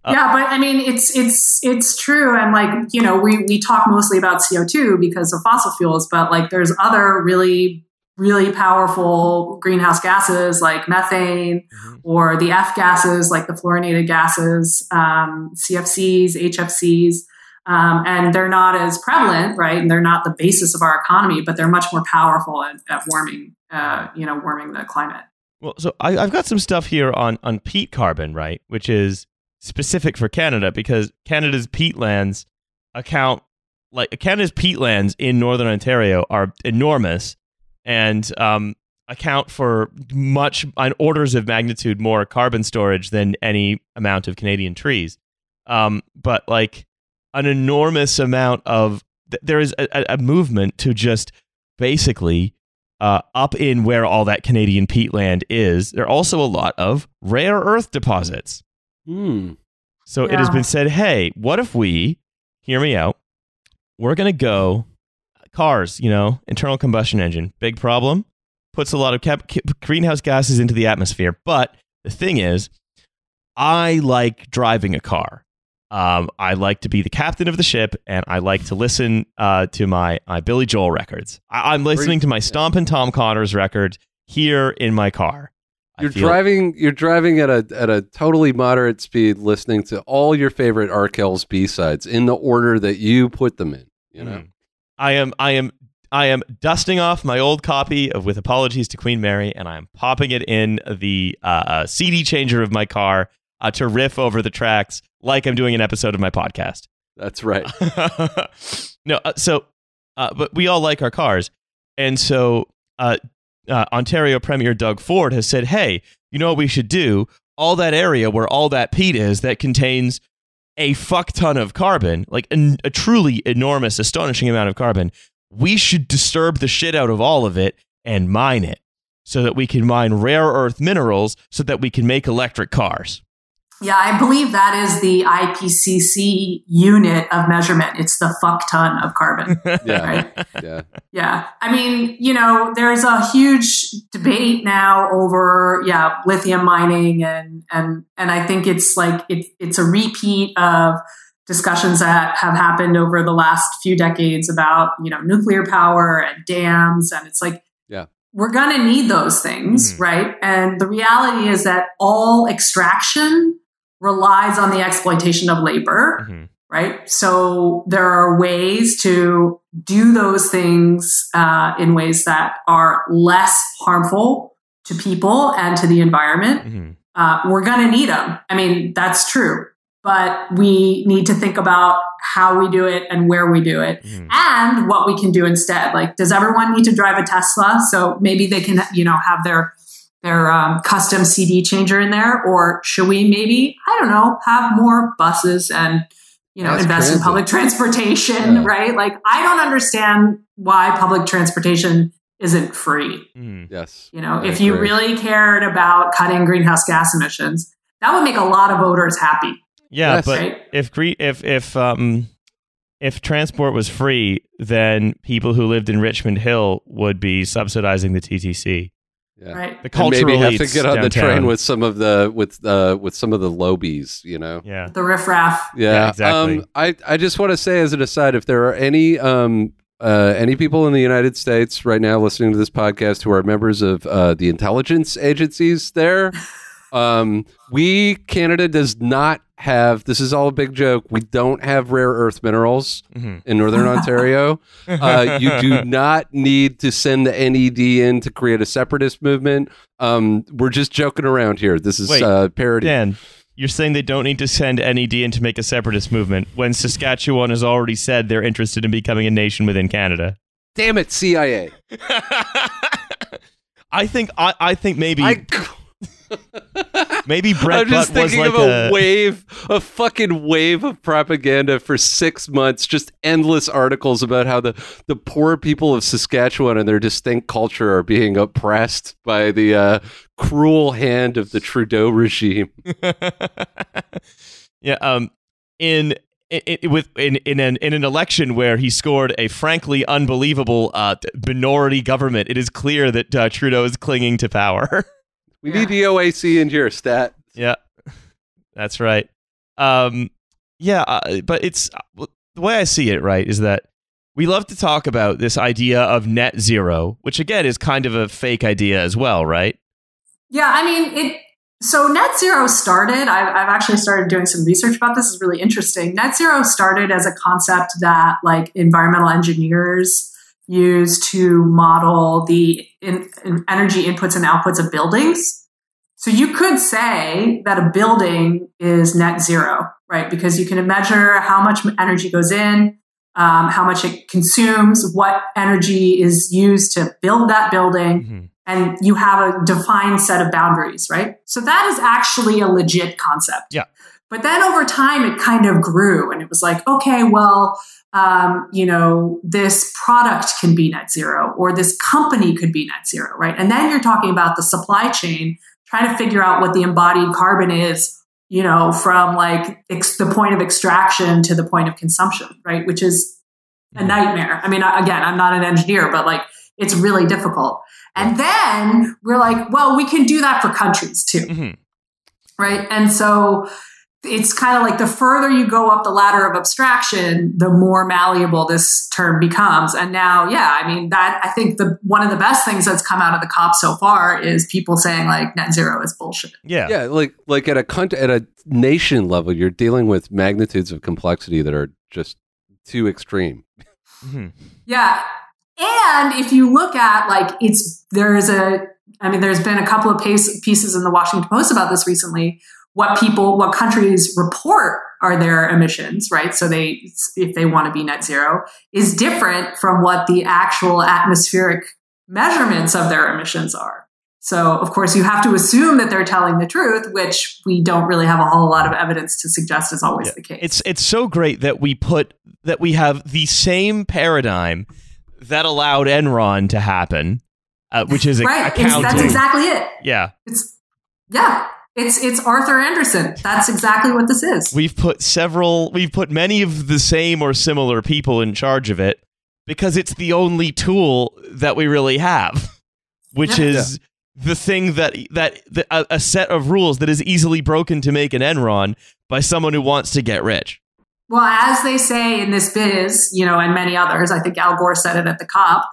D: yeah, but I mean, it's it's it's true, and like you know, we we talk mostly about CO two because of fossil fuels, but like there's other really really powerful greenhouse gases like methane or the F gases like the fluorinated gases, um, CFCs, HFCs. Um, and they're not as prevalent, right? And they're not the basis of our economy, but they're much more powerful at, at warming, uh, you know, warming the climate.
B: Well, so I, I've got some stuff here on on peat carbon, right, which is specific for Canada because Canada's peatlands account like Canada's peatlands in northern Ontario are enormous and um, account for much on orders of magnitude more carbon storage than any amount of Canadian trees. Um, but like an enormous amount of th- there is a, a- movement to just basically uh, up in where all that Canadian peatland is. There are also a lot of rare earth deposits.
C: Hmm.
B: So it has been said, hey, what if we, hear me out, we're going to go cars, you know, internal combustion engine, big problem, puts a lot of cap- ca- greenhouse gases into the atmosphere. But the thing is, I like driving a car. Um, I like to be the captain of the ship, and I like to listen uh, to my, my Billy Joel records. I- I'm listening to my Stompin' Tom Connors record here in my car.
C: You're
B: feel-
C: driving. You're driving at a at a totally moderate speed, listening to all your favorite Arkells B sides in the order that you put them in. You know.
B: Mhm. I am I am I am dusting off my old copy of With Apologies to Queen Mary, and I am popping it in the uh, uh, CD changer of my car uh, to riff over the tracks like I'm doing an episode of my podcast.
C: That's right.
B: no, uh, so uh, but we all like our cars, and so uh, Ontario Premier Doug Ford has said, "Hey, you know what we should do? All that area where all that peat is that contains a fuck ton of carbon, like an, a truly enormous, astonishing amount of carbon. We should disturb the shit out of all of it and mine it." So that we can mine rare earth minerals, so that we can make electric cars.
D: Yeah, I believe that is the IPCC unit of measurement. It's the fuck ton of carbon.
C: Yeah.
D: Right.
C: Yeah.
D: Yeah. I mean, you know, there's a huge debate now over, yeah, lithium mining and, and, and I think it's like, it, it's a repeat of discussions that have happened over the last few decades about, you know, nuclear power and dams. And it's like,
C: Yeah.
D: we're going to need those things,
B: Mhm.
D: right? And the reality is that all extraction relies on the exploitation of labor
B: Mhm.
D: right? So there are ways to do those things uh, in ways that are less harmful to people and to the environment.
B: Mhm.
D: Uh, we're going to need them. I mean, that's true. But we need to think about how we do it and where we do it
B: Mhm.
D: and what we can do instead. Like, does everyone need to drive a Tesla? So maybe they can, you know, have their their um, custom CD changer in there, or should we maybe, I don't know, have more buses and you know
C: Mass
D: invest in public transportation,
C: Yeah.
D: right? Like, I don't understand why public transportation isn't free.
B: Mhm.
C: Yes.
D: You know,
C: I
D: if you
C: agree.
D: really cared about cutting greenhouse gas emissions, that would make a lot of voters happy,
B: Yeah,
C: Yes.
B: but
D: right?
B: if if if um if transport was free, then people who lived in Richmond Hill would be subsidizing the TTC.
C: Yeah.
D: Right.
B: The
C: And
B: cultural
C: maybe have to get on the train with some of the with uh with some of the lobies. You know.
B: Yeah.
D: The riffraff.
C: Yeah,
B: Yeah, exactly.
C: Um, I I just want to say as an aside, if there are any um uh, any people in the United States right now listening to this podcast who are members of uh, the intelligence agencies there, Um, we Canada does not have. This is all a big joke. We don't have rare earth minerals
B: Mhm.
C: in Northern Ontario. Uh, you do not need to send the NED in to create a separatist movement. Um, we're just joking around here. This is
B: Wait,
C: uh, parody.
B: Dan, you're saying they don't need to send NED in to make a separatist movement when Saskatchewan has already said they're interested in becoming a nation within Canada.
C: Damn it, CIA.
B: I think I, I think maybe
C: I,
B: maybe Brent
C: I'm just
B: Butt was
C: thinking
B: like
C: of a,
B: a,
C: wave, a fucking wave of propaganda for six months, just endless articles about how the, the poor people of Saskatchewan and their distinct culture are being oppressed by the uh, cruel hand of the Trudeau regime.
B: yeah. Um. In. i i with in in an in an election where he scored a frankly unbelievable uh, minority government, it is clear that uh, Trudeau is clinging to power.
C: We need the OAS in here, stat.
B: Yeah, that's right. Um, yeah, uh, but it's the way I see it. Right, is that we love to talk about this idea of net zero, which again is kind of a fake idea as well, right?
D: Yeah, I mean, it. So net zero started. I've, I've actually started doing some research about this. is really interesting. Net zero started as a concept that like environmental engineers use to model the in, in energy inputs and outputs of buildings. So you could say that a building is net zero, right? Because you can measure how much energy goes in, um, how much it consumes, what energy is used to build that building
B: Mhm.
D: and you have a defined set of boundaries, right? So that is actually a legit concept.
B: Yeah.
D: But then over time, it kind of grew and it was like, okay, well, um, you know, this product can be net zero or this company could be net zero, right? And then you're talking about the supply chain, trying to figure out what the embodied carbon is, you know, from like ex- the point of extraction to the point of consumption, right? Which is a nightmare. I mean, again, I'm not an engineer, but like it's really difficult. And then we're like, well, we can do that for countries too,
B: Mhm.
D: right? And so it's kind of like the further you go up the ladder of abstraction, the more malleable this term becomes. And now, yeah, I mean, that I think the one of the best things that's come out of the COP so far is people saying like net zero is bullshit.
B: Yeah.
C: Yeah, like like at a country, at a nation level, you're dealing with magnitudes of complexity that are just too extreme.
B: Mhm.
D: Yeah. And if you look at like it's there's a I mean there's been a couple of pace, pieces in the Washington Post about this recently what people what countries report are their emissions right? So they if they want to be net zero is different from what the actual atmospheric measurements of their emissions are. So of course you have to assume that they're telling the truth which we don't really have a whole lot of evidence to suggest is always
B: Yeah.
D: the case.
B: It's it's so great that we put that we have the same paradigm that allowed Enron to happen, uh, which is
D: right. It's,
B: accounting.
D: that's exactly it.
B: Yeah,
D: It's yeah, it's it's Arthur Andersen. That's exactly what this is.
B: we've put several, we've put many of the same or similar people in charge of it because it's the only tool that we really have, which
D: Yeah.
B: is the thing that that, that a, a set of rules that is easily broken to make an Enron by someone who wants to get rich.
D: well, as they say in this biz, you know, and many others, I think Al Gore said it at the COP.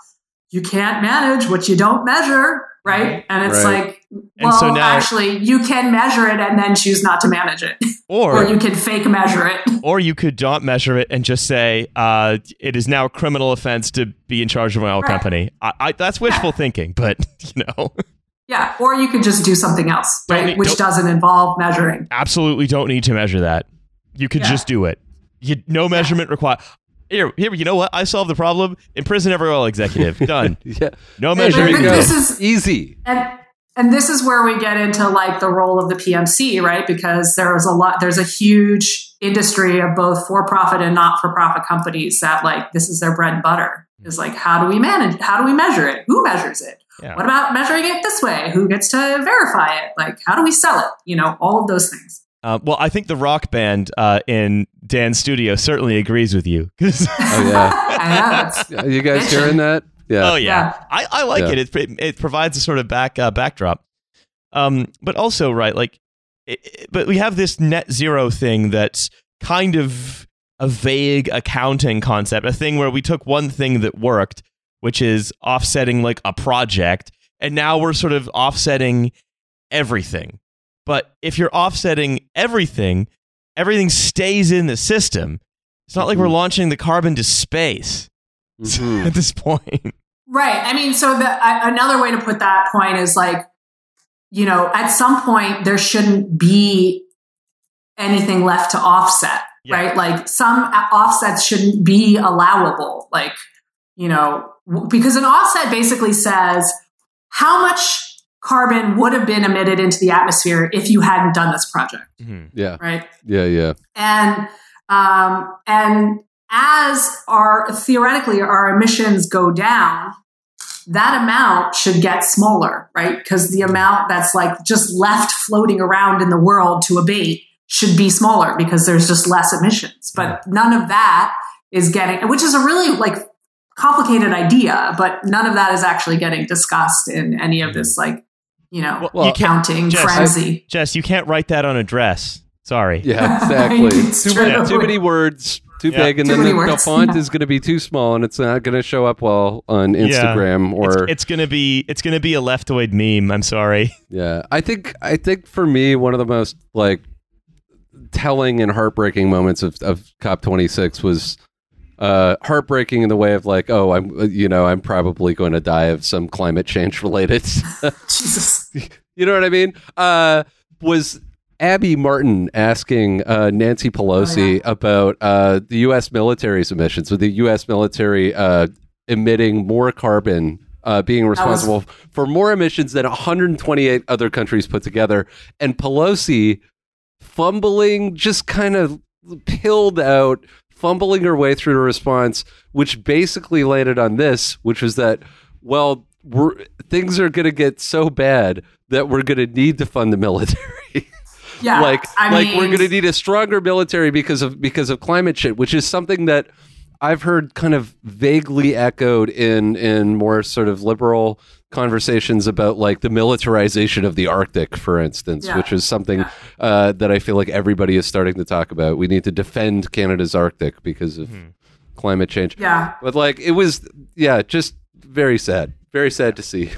D: You can't manage what you don't measure, right? And it's
C: Right.
D: like, well,
B: so now-
D: actually, you can measure it and then choose not to manage it, or,
B: Or
D: you can fake measure it.
B: or you could not measure it and just say uh, it is now a criminal offense to be in charge of my own
D: Right.
B: company. I, I, that's wishful thinking, but you know,
D: yeah, or you could just do something else,
B: Don't
D: right?
B: need-
D: Which doesn't involve measuring.
B: absolutely don't need to measure that. You could
D: Yeah.
B: just do it. You, no measurement required. Here, here. You know what? I solved the problem. Imprison every oil executive. Done.
C: Yeah,
B: No
C: Hey, there
B: measurement.
C: you
D: But
C: go.
D: this is-
C: easy.
D: and and this is where we get into like the role of the PMC, right? Because there's a lot, there's a huge industry of both for-profit and not-for-profit companies that like this is their bread and butter. Is like how do we manage? How do we measure it? Who measures it?
B: Yeah.
D: What about measuring it this way? Who gets to verify it? Like how do we sell it? You know, all of those things.
B: Uh, well, I think the rock band uh, in Dan's studio certainly agrees with you.
C: Oh yeah,
D: I know. It's,
C: Are you guys hearing that? Yeah.
B: Oh yeah,
D: Yeah.
B: I, I like
C: Yeah.
B: it. it. It provides a sort of back uh, backdrop. Um, but also right, like, it, it- but we have this net zero thing that's kind of a vague accounting concept, a thing where we took one thing that worked, which is offsetting like a project, and now we're sort of offsetting everything. But if you're offsetting everything, everything stays in the system. It's not like we're
C: Mhm.
B: launching the carbon to space
C: Mhm.
B: at this point.
D: Right. I mean, so the, I, another way to put that point is like, you know, at some point there shouldn't be anything left to offset,
B: Yeah.
D: right? Like some offsets shouldn't be allowable. Like, you know, because an offset basically says how much carbon would have been emitted into the atmosphere if you hadn't done this project, mm-hmm.
C: Yeah,
D: right?
C: yeah, yeah.
D: and um, and as our theoretically our emissions go down that amount should get smaller right? Because the amount that's like just left floating around in the world to abate should be smaller because there's just less emissions. But mm-hmm. none of that is getting which is a really like complicated idea but none of that is actually getting discussed in any of mm-hmm. this like you know
B: Well, you can't,
D: counting
B: Jess,
D: frenzy
B: Jess, you can't write that on a dress. Sorry.
C: Yeah, exactly. Too,
D: true.
C: too many words, too
B: Yeah.
C: big, and
D: Too
C: then the,
D: many
C: the
D: words.
C: font is going to be too small, and it's not going to show up well on
B: Yeah.
C: Instagram or
B: it's, it's gonna be it's gonna be a leftoid meme. I'm sorry.
C: Yeah, I think I think for me one of the most like telling and heartbreaking moments of of COP 26 was uh heartbreaking in the way of like oh I'm you know I'm probably going to die of some climate change related
D: jesus
C: you know what I mean uh was Abby Martin asking uh, Nancy Pelosi about uh, the U.S. military's emissions, with the U.S. military uh, emitting more carbon, uh, being
D: was-
C: responsible for more emissions than 128 other countries put together, and Pelosi fumbling, just kind of pilled out, fumbling her way through the response, which basically landed on this, which was that, well, we're, things are going to get so bad that we're going to need to fund the military.
D: yeah
C: like
D: I
C: like
D: mean,
C: we're going to need a stronger military because of because of climate shit, which is something that I've heard kind of vaguely echoed in in more sort of liberal conversations about like the militarization of the Arctic, for instance,
D: Yeah.
C: which is something
D: Yeah.
C: uh, that I feel like everybody is starting to talk about. We need to defend Canada's Arctic because of climate change.
D: Yeah.
C: But like it was, yeah, just very sad, very sad to see.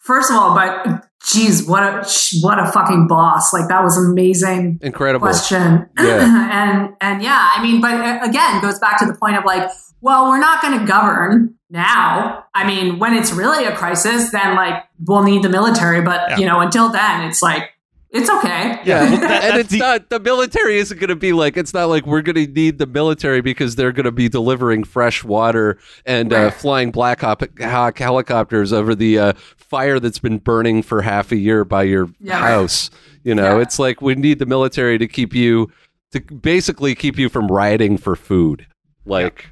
D: First of all, but geez, what a what a fucking boss! Like that was amazing
C: Incredible.
D: question.
C: Yeah.
D: and and yeah, I mean, but uh, again, goes back to the point of like, well, we're not going to govern now. I mean, when it's really a crisis, then like we'll need the military. But
B: Yeah.
D: you know, until then, it's like it's okay.
C: Yeah,
B: Well, that-
C: and it's
B: the-
C: not the military isn't going to be like it's not like we're going to need the military because they're going to be delivering fresh water and uh, flying Black Hawk, Hawk helicopters over the uh, fire that's been burning for half a year by your
D: Yeah,
C: house. You know,
D: Yeah.
C: it's like we need the military to keep you to basically keep you from rioting for food. Like,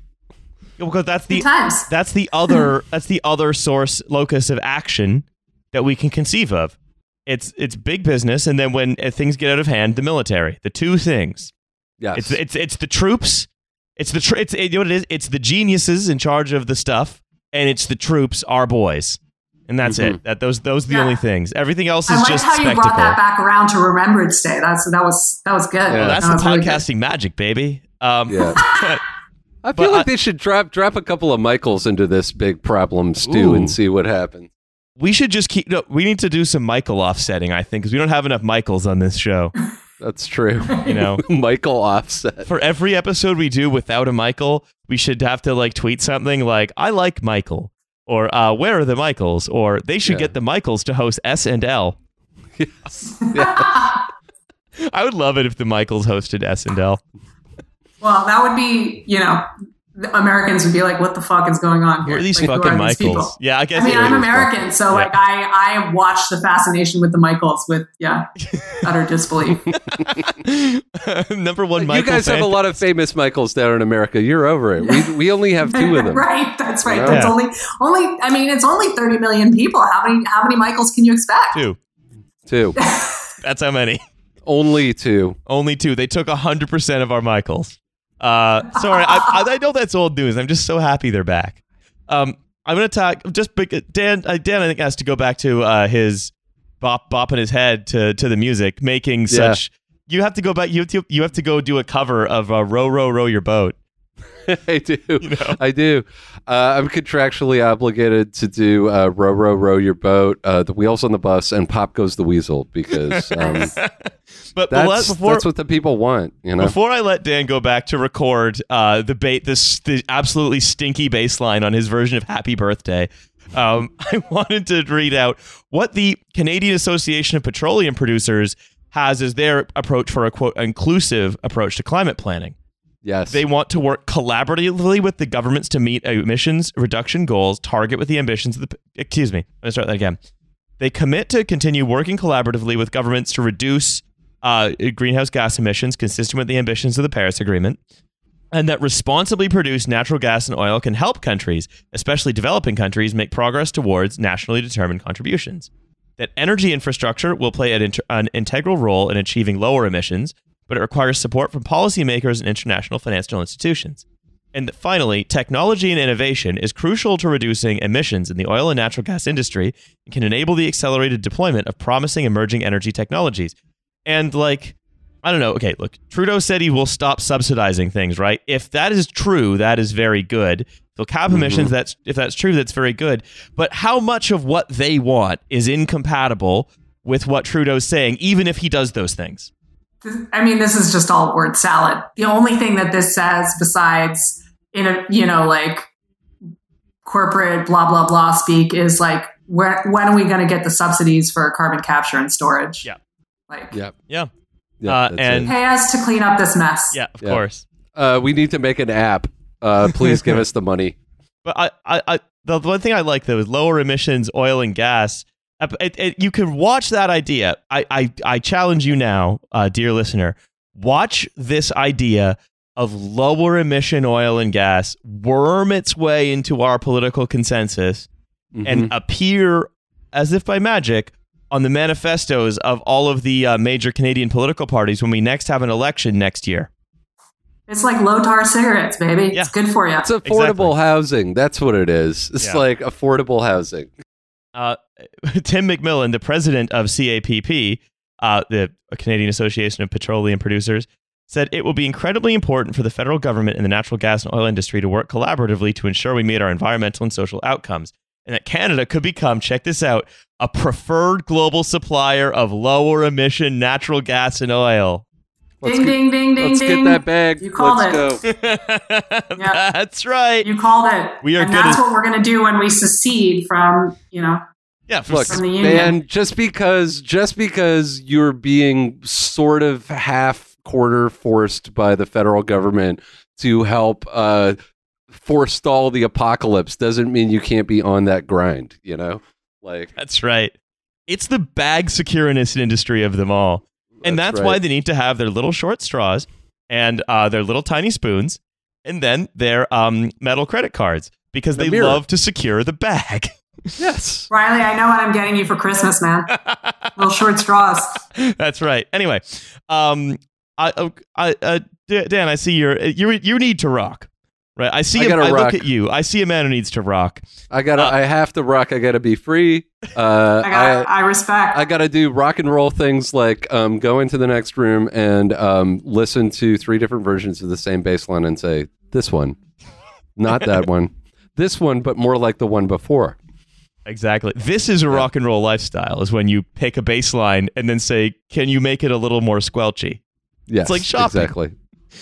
B: Because that's the that's the other that's the other source locus of action that we can conceive of. It's it's big business, and then when uh, things get out of hand, the military. The two things.
C: yes,
B: It's it's it's the troops. It's the tr- it's you know what it is. It's the geniuses in charge of the stuff, and it's the troops, our boys, and that's
C: Mhm.
B: it. That those those are the
D: Yeah.
B: only things. Everything else
D: I
B: is
D: like
B: just
D: how you
B: spectacle.
D: brought that back around to Remembrance Day. That's that was that was good.
C: Yeah.
B: Well, that's
D: That
B: the
D: was really
B: podcasting magic, baby. Um,
C: Yeah. I feel
B: But
C: like
B: I-
C: they should drop drop a couple of Michaels into this big problem stew
B: Ooh.
C: and see what happens.
B: We should just keep. No, we need to do some Michael offsetting. I think because we don't have enough Michaels on this show.
C: That's true.
B: You know,
C: Michael offset.
B: for every episode we do without a Michael, we should have to like tweet something like "I like Michael" or uh, "Where are the Michaels?" or "They should
C: Yeah.
B: get the Michaels to host S and L."
C: Yes. Yeah.
B: I would love it if the Michaels hosted S and L.
D: Well, that would be, you know, the Americans would be like, "What the fuck is going on
B: Who
D: here?
B: are these
D: Like, who
B: fucking
D: are these
B: Michaels?
D: people?
B: Yeah, I guess.
D: I mean, I'm
B: is.
D: American, so like I I watched the fascination with the Michaels with yeah, utter disbelief.
B: Number one, Michael
C: you guys
B: fan.
C: have a lot of famous Michaels down in America. You're over it. We, we only have two of them.
D: right, that's right.
C: Yeah.
D: That's only only. I mean, it's only 30 million people. How many how many Michaels can you expect?
B: two.
C: Two.
B: That's how many.
C: Only two.
B: Only two. They took hundred percent of our Michaels. Uh, sorry, I, I, I know that's old news. I'm just so happy they're back. Um, I'm gonna talk just bec- Dan. Uh, Dan, I think has to go back to uh, his bop bopping his head to to the music, making such. You have to go back. You have to, you have to go do a cover of uh, "Row Row Row Your Boat."
C: I do.
B: You know?
C: I do. Uh, I'm contractually obligated to do uh, row, row, row your boat, uh, the wheels on the bus, and pop goes the weasel because um,
B: but, but let-
C: that's,
B: before
C: that's what the people want. You know,
B: Before I let Dan go back to record uh, the bait, this the absolutely stinky bass line on his version of "Happy Birthday," um, I wanted to read out what the Canadian Association of Petroleum Producers has as their approach for a quote inclusive approach to climate planning.
C: yes,
B: They want to work collaboratively with the governments to meet emissions reduction goals, target with the ambitions of the. Excuse me, let me start that again. They commit to continue working collaboratively with governments to reduce uh, greenhouse gas emissions consistent with the ambitions of the Paris Agreement, and that responsibly produced natural gas and oil can help countries, especially developing countries, make progress towards nationally determined contributions. That energy infrastructure will play an, inter- an integral role in achieving lower emissions, but it requires support from policymakers and international financial institutions. And finally, technology and innovation is crucial to reducing emissions in the oil and natural gas industry and can enable the accelerated deployment of promising emerging energy technologies. And like, I don't know. Okay, look, Trudeau said he will stop subsidizing things, right? If that is true, that is very good. The they'll cap mm-hmm. emissions, that's if that's true, that's very good. But how much of what they want is incompatible with what Trudeau's saying, even if he does those things?
D: I mean, this is just all word salad. The only thing that this says, besides in a you know like corporate blah blah blah speak, is like where, when are we going to get the subsidies for carbon capture and storage?
B: Yeah.
D: Like
C: Yep.
B: Yeah,
C: Yep,
B: Uh, and-
C: it.
D: pay us to clean up this mess.
B: yeah, of
C: Yeah.
B: course.
C: uh, we need to make an app. Uh, please give us the money.
B: But I, I, I, the one thing I like though is lower emissions oil and gas. It, it, you can watch that idea. I, I, I challenge you now, uh, dear listener, watch this idea of lower emission oil and gas worm its way into our political consensus
C: Mhm.
B: and appear as if by magic on the manifestos of all of the uh, major Canadian political parties when we next have an election next year.
D: It's like low tar cigarettes, baby.
B: Yeah.
D: It's good for you.
C: it's affordable
B: Exactly.
C: housing. That's what it is. It's
B: Yeah.
C: like affordable housing.
B: uh, Tim McMillan, the president of CAPP, uh, the Canadian Association of Petroleum Producers, said it will be incredibly important for the federal government and the natural gas and oil industry to work collaboratively to ensure we meet our environmental and social outcomes. And that Canada could become, check this out, a preferred global supplier of lower emission natural gas and oil.
C: Let's
D: ding,
C: get,
D: ding, ding, ding,
C: let's
D: ding.
C: get that bag.
D: You called
C: let's
D: it.
C: go.
B: That's right.
D: You called it.
B: We are
D: and
B: good
D: that's
B: at-
D: what we're going to do when we secede from, you know,
B: yeah, for
C: Look,
D: From the union.
C: man, just because just because you're being sort of half quarter forced by the federal government to help uh, forestall the apocalypse doesn't mean you can't be on that grind. You know, like
B: That's right. It's the bag security industry of them all. And that's,
C: right.
B: why they need to have their little short straws and uh, their little tiny spoons and then their um, metal credit cards because
C: The
B: they
C: mirror.
B: love to secure the bag.
C: yes.
D: Riley, I know what I'm getting you for Christmas, man. Little short straws.
B: that's right. Anyway, um, I, uh, I, uh, Dan, I see you're, you you need to rock. Right, I see.
C: I
B: a-
C: gotta
B: I
C: rock.
B: look at you. I see a man who needs to rock.
C: I gotta.
B: Uh,
C: I have to rock. I gotta be free. Uh,
D: I got. I, respect.
C: I got to do rock and roll things like um, go into the next room and um, listen to three different versions of the same bass line and say, this one, not that one, this one, but more like the one before.
B: Exactly. This is a rock and roll lifestyle. Is when you pick a bass line and then say, "Can you make it a little more squelchy?"
C: Yes, It's
B: like shopping.
C: Exactly.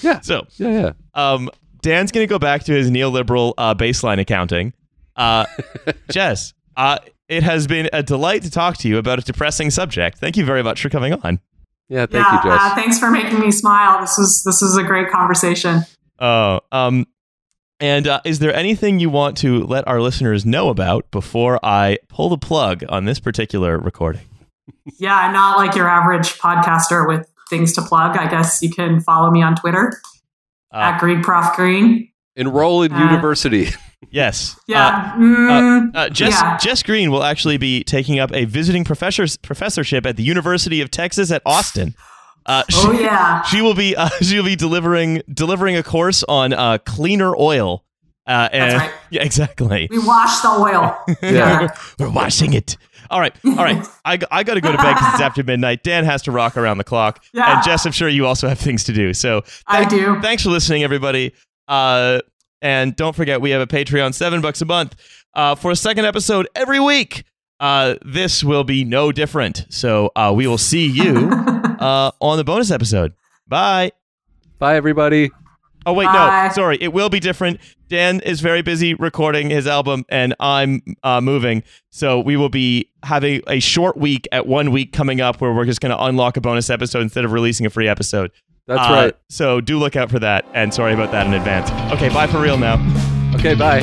C: Yeah.
B: So,
C: Yeah. Yeah.
B: um, Dan's going to go back to his neoliberal uh, baseline accounting. Uh, Jess, uh, it has been a delight to talk to you about a depressing subject. Thank you very much for coming on.
C: Yeah. Thank
D: yeah.
C: you, Jess.
D: Uh, thanks for making me smile. This was this was a great conversation.
B: Oh, um, and uh, is there anything you want to let our listeners know about before I pull the plug on this particular recording?
D: Yeah, I'm not like your average podcaster with things to plug. I guess you can follow me on Twitter at Green Prof Green.
C: Enroll in
D: Uh,
C: university.
B: yes. Uh,
D: Yeah. mm,
B: Uh, Jess,
D: Yeah.
B: Jess Green will actually be taking up a visiting professor's professorship at the University of Texas at Austin. Uh, she,
D: oh yeah.
B: she will be uh, she will be delivering delivering a course on uh, cleaner oil. Uh, and,
D: That's right.
B: Yeah, exactly.
D: We wash the oil.
C: Yeah.
B: We're washing it. All right, all right. I, I got to go to bed because it's after midnight. Dan has to rock around the clock,
D: Yeah.
B: and Jess, I'm sure you also have things to do. So
D: I do.
B: thanks for listening, everybody. Uh, And don't forget, we have a Patreon, seven bucks a month, uh, for a second episode every week. Uh, this will be no different. So uh, we will see you uh, on the bonus episode. Bye.
C: Bye, everybody.
B: Oh wait,
D: Bye.
B: no, sorry. It will be different. Dan is very busy recording his album, and I'm uh, moving. So we will be having a short week at one week coming up, where we're just going to unlock a bonus episode instead of releasing a free episode.
C: That's
B: Uh,
C: right.
B: So do look out for that. And sorry about that in advance. Okay, bye for real now.
C: Okay, bye.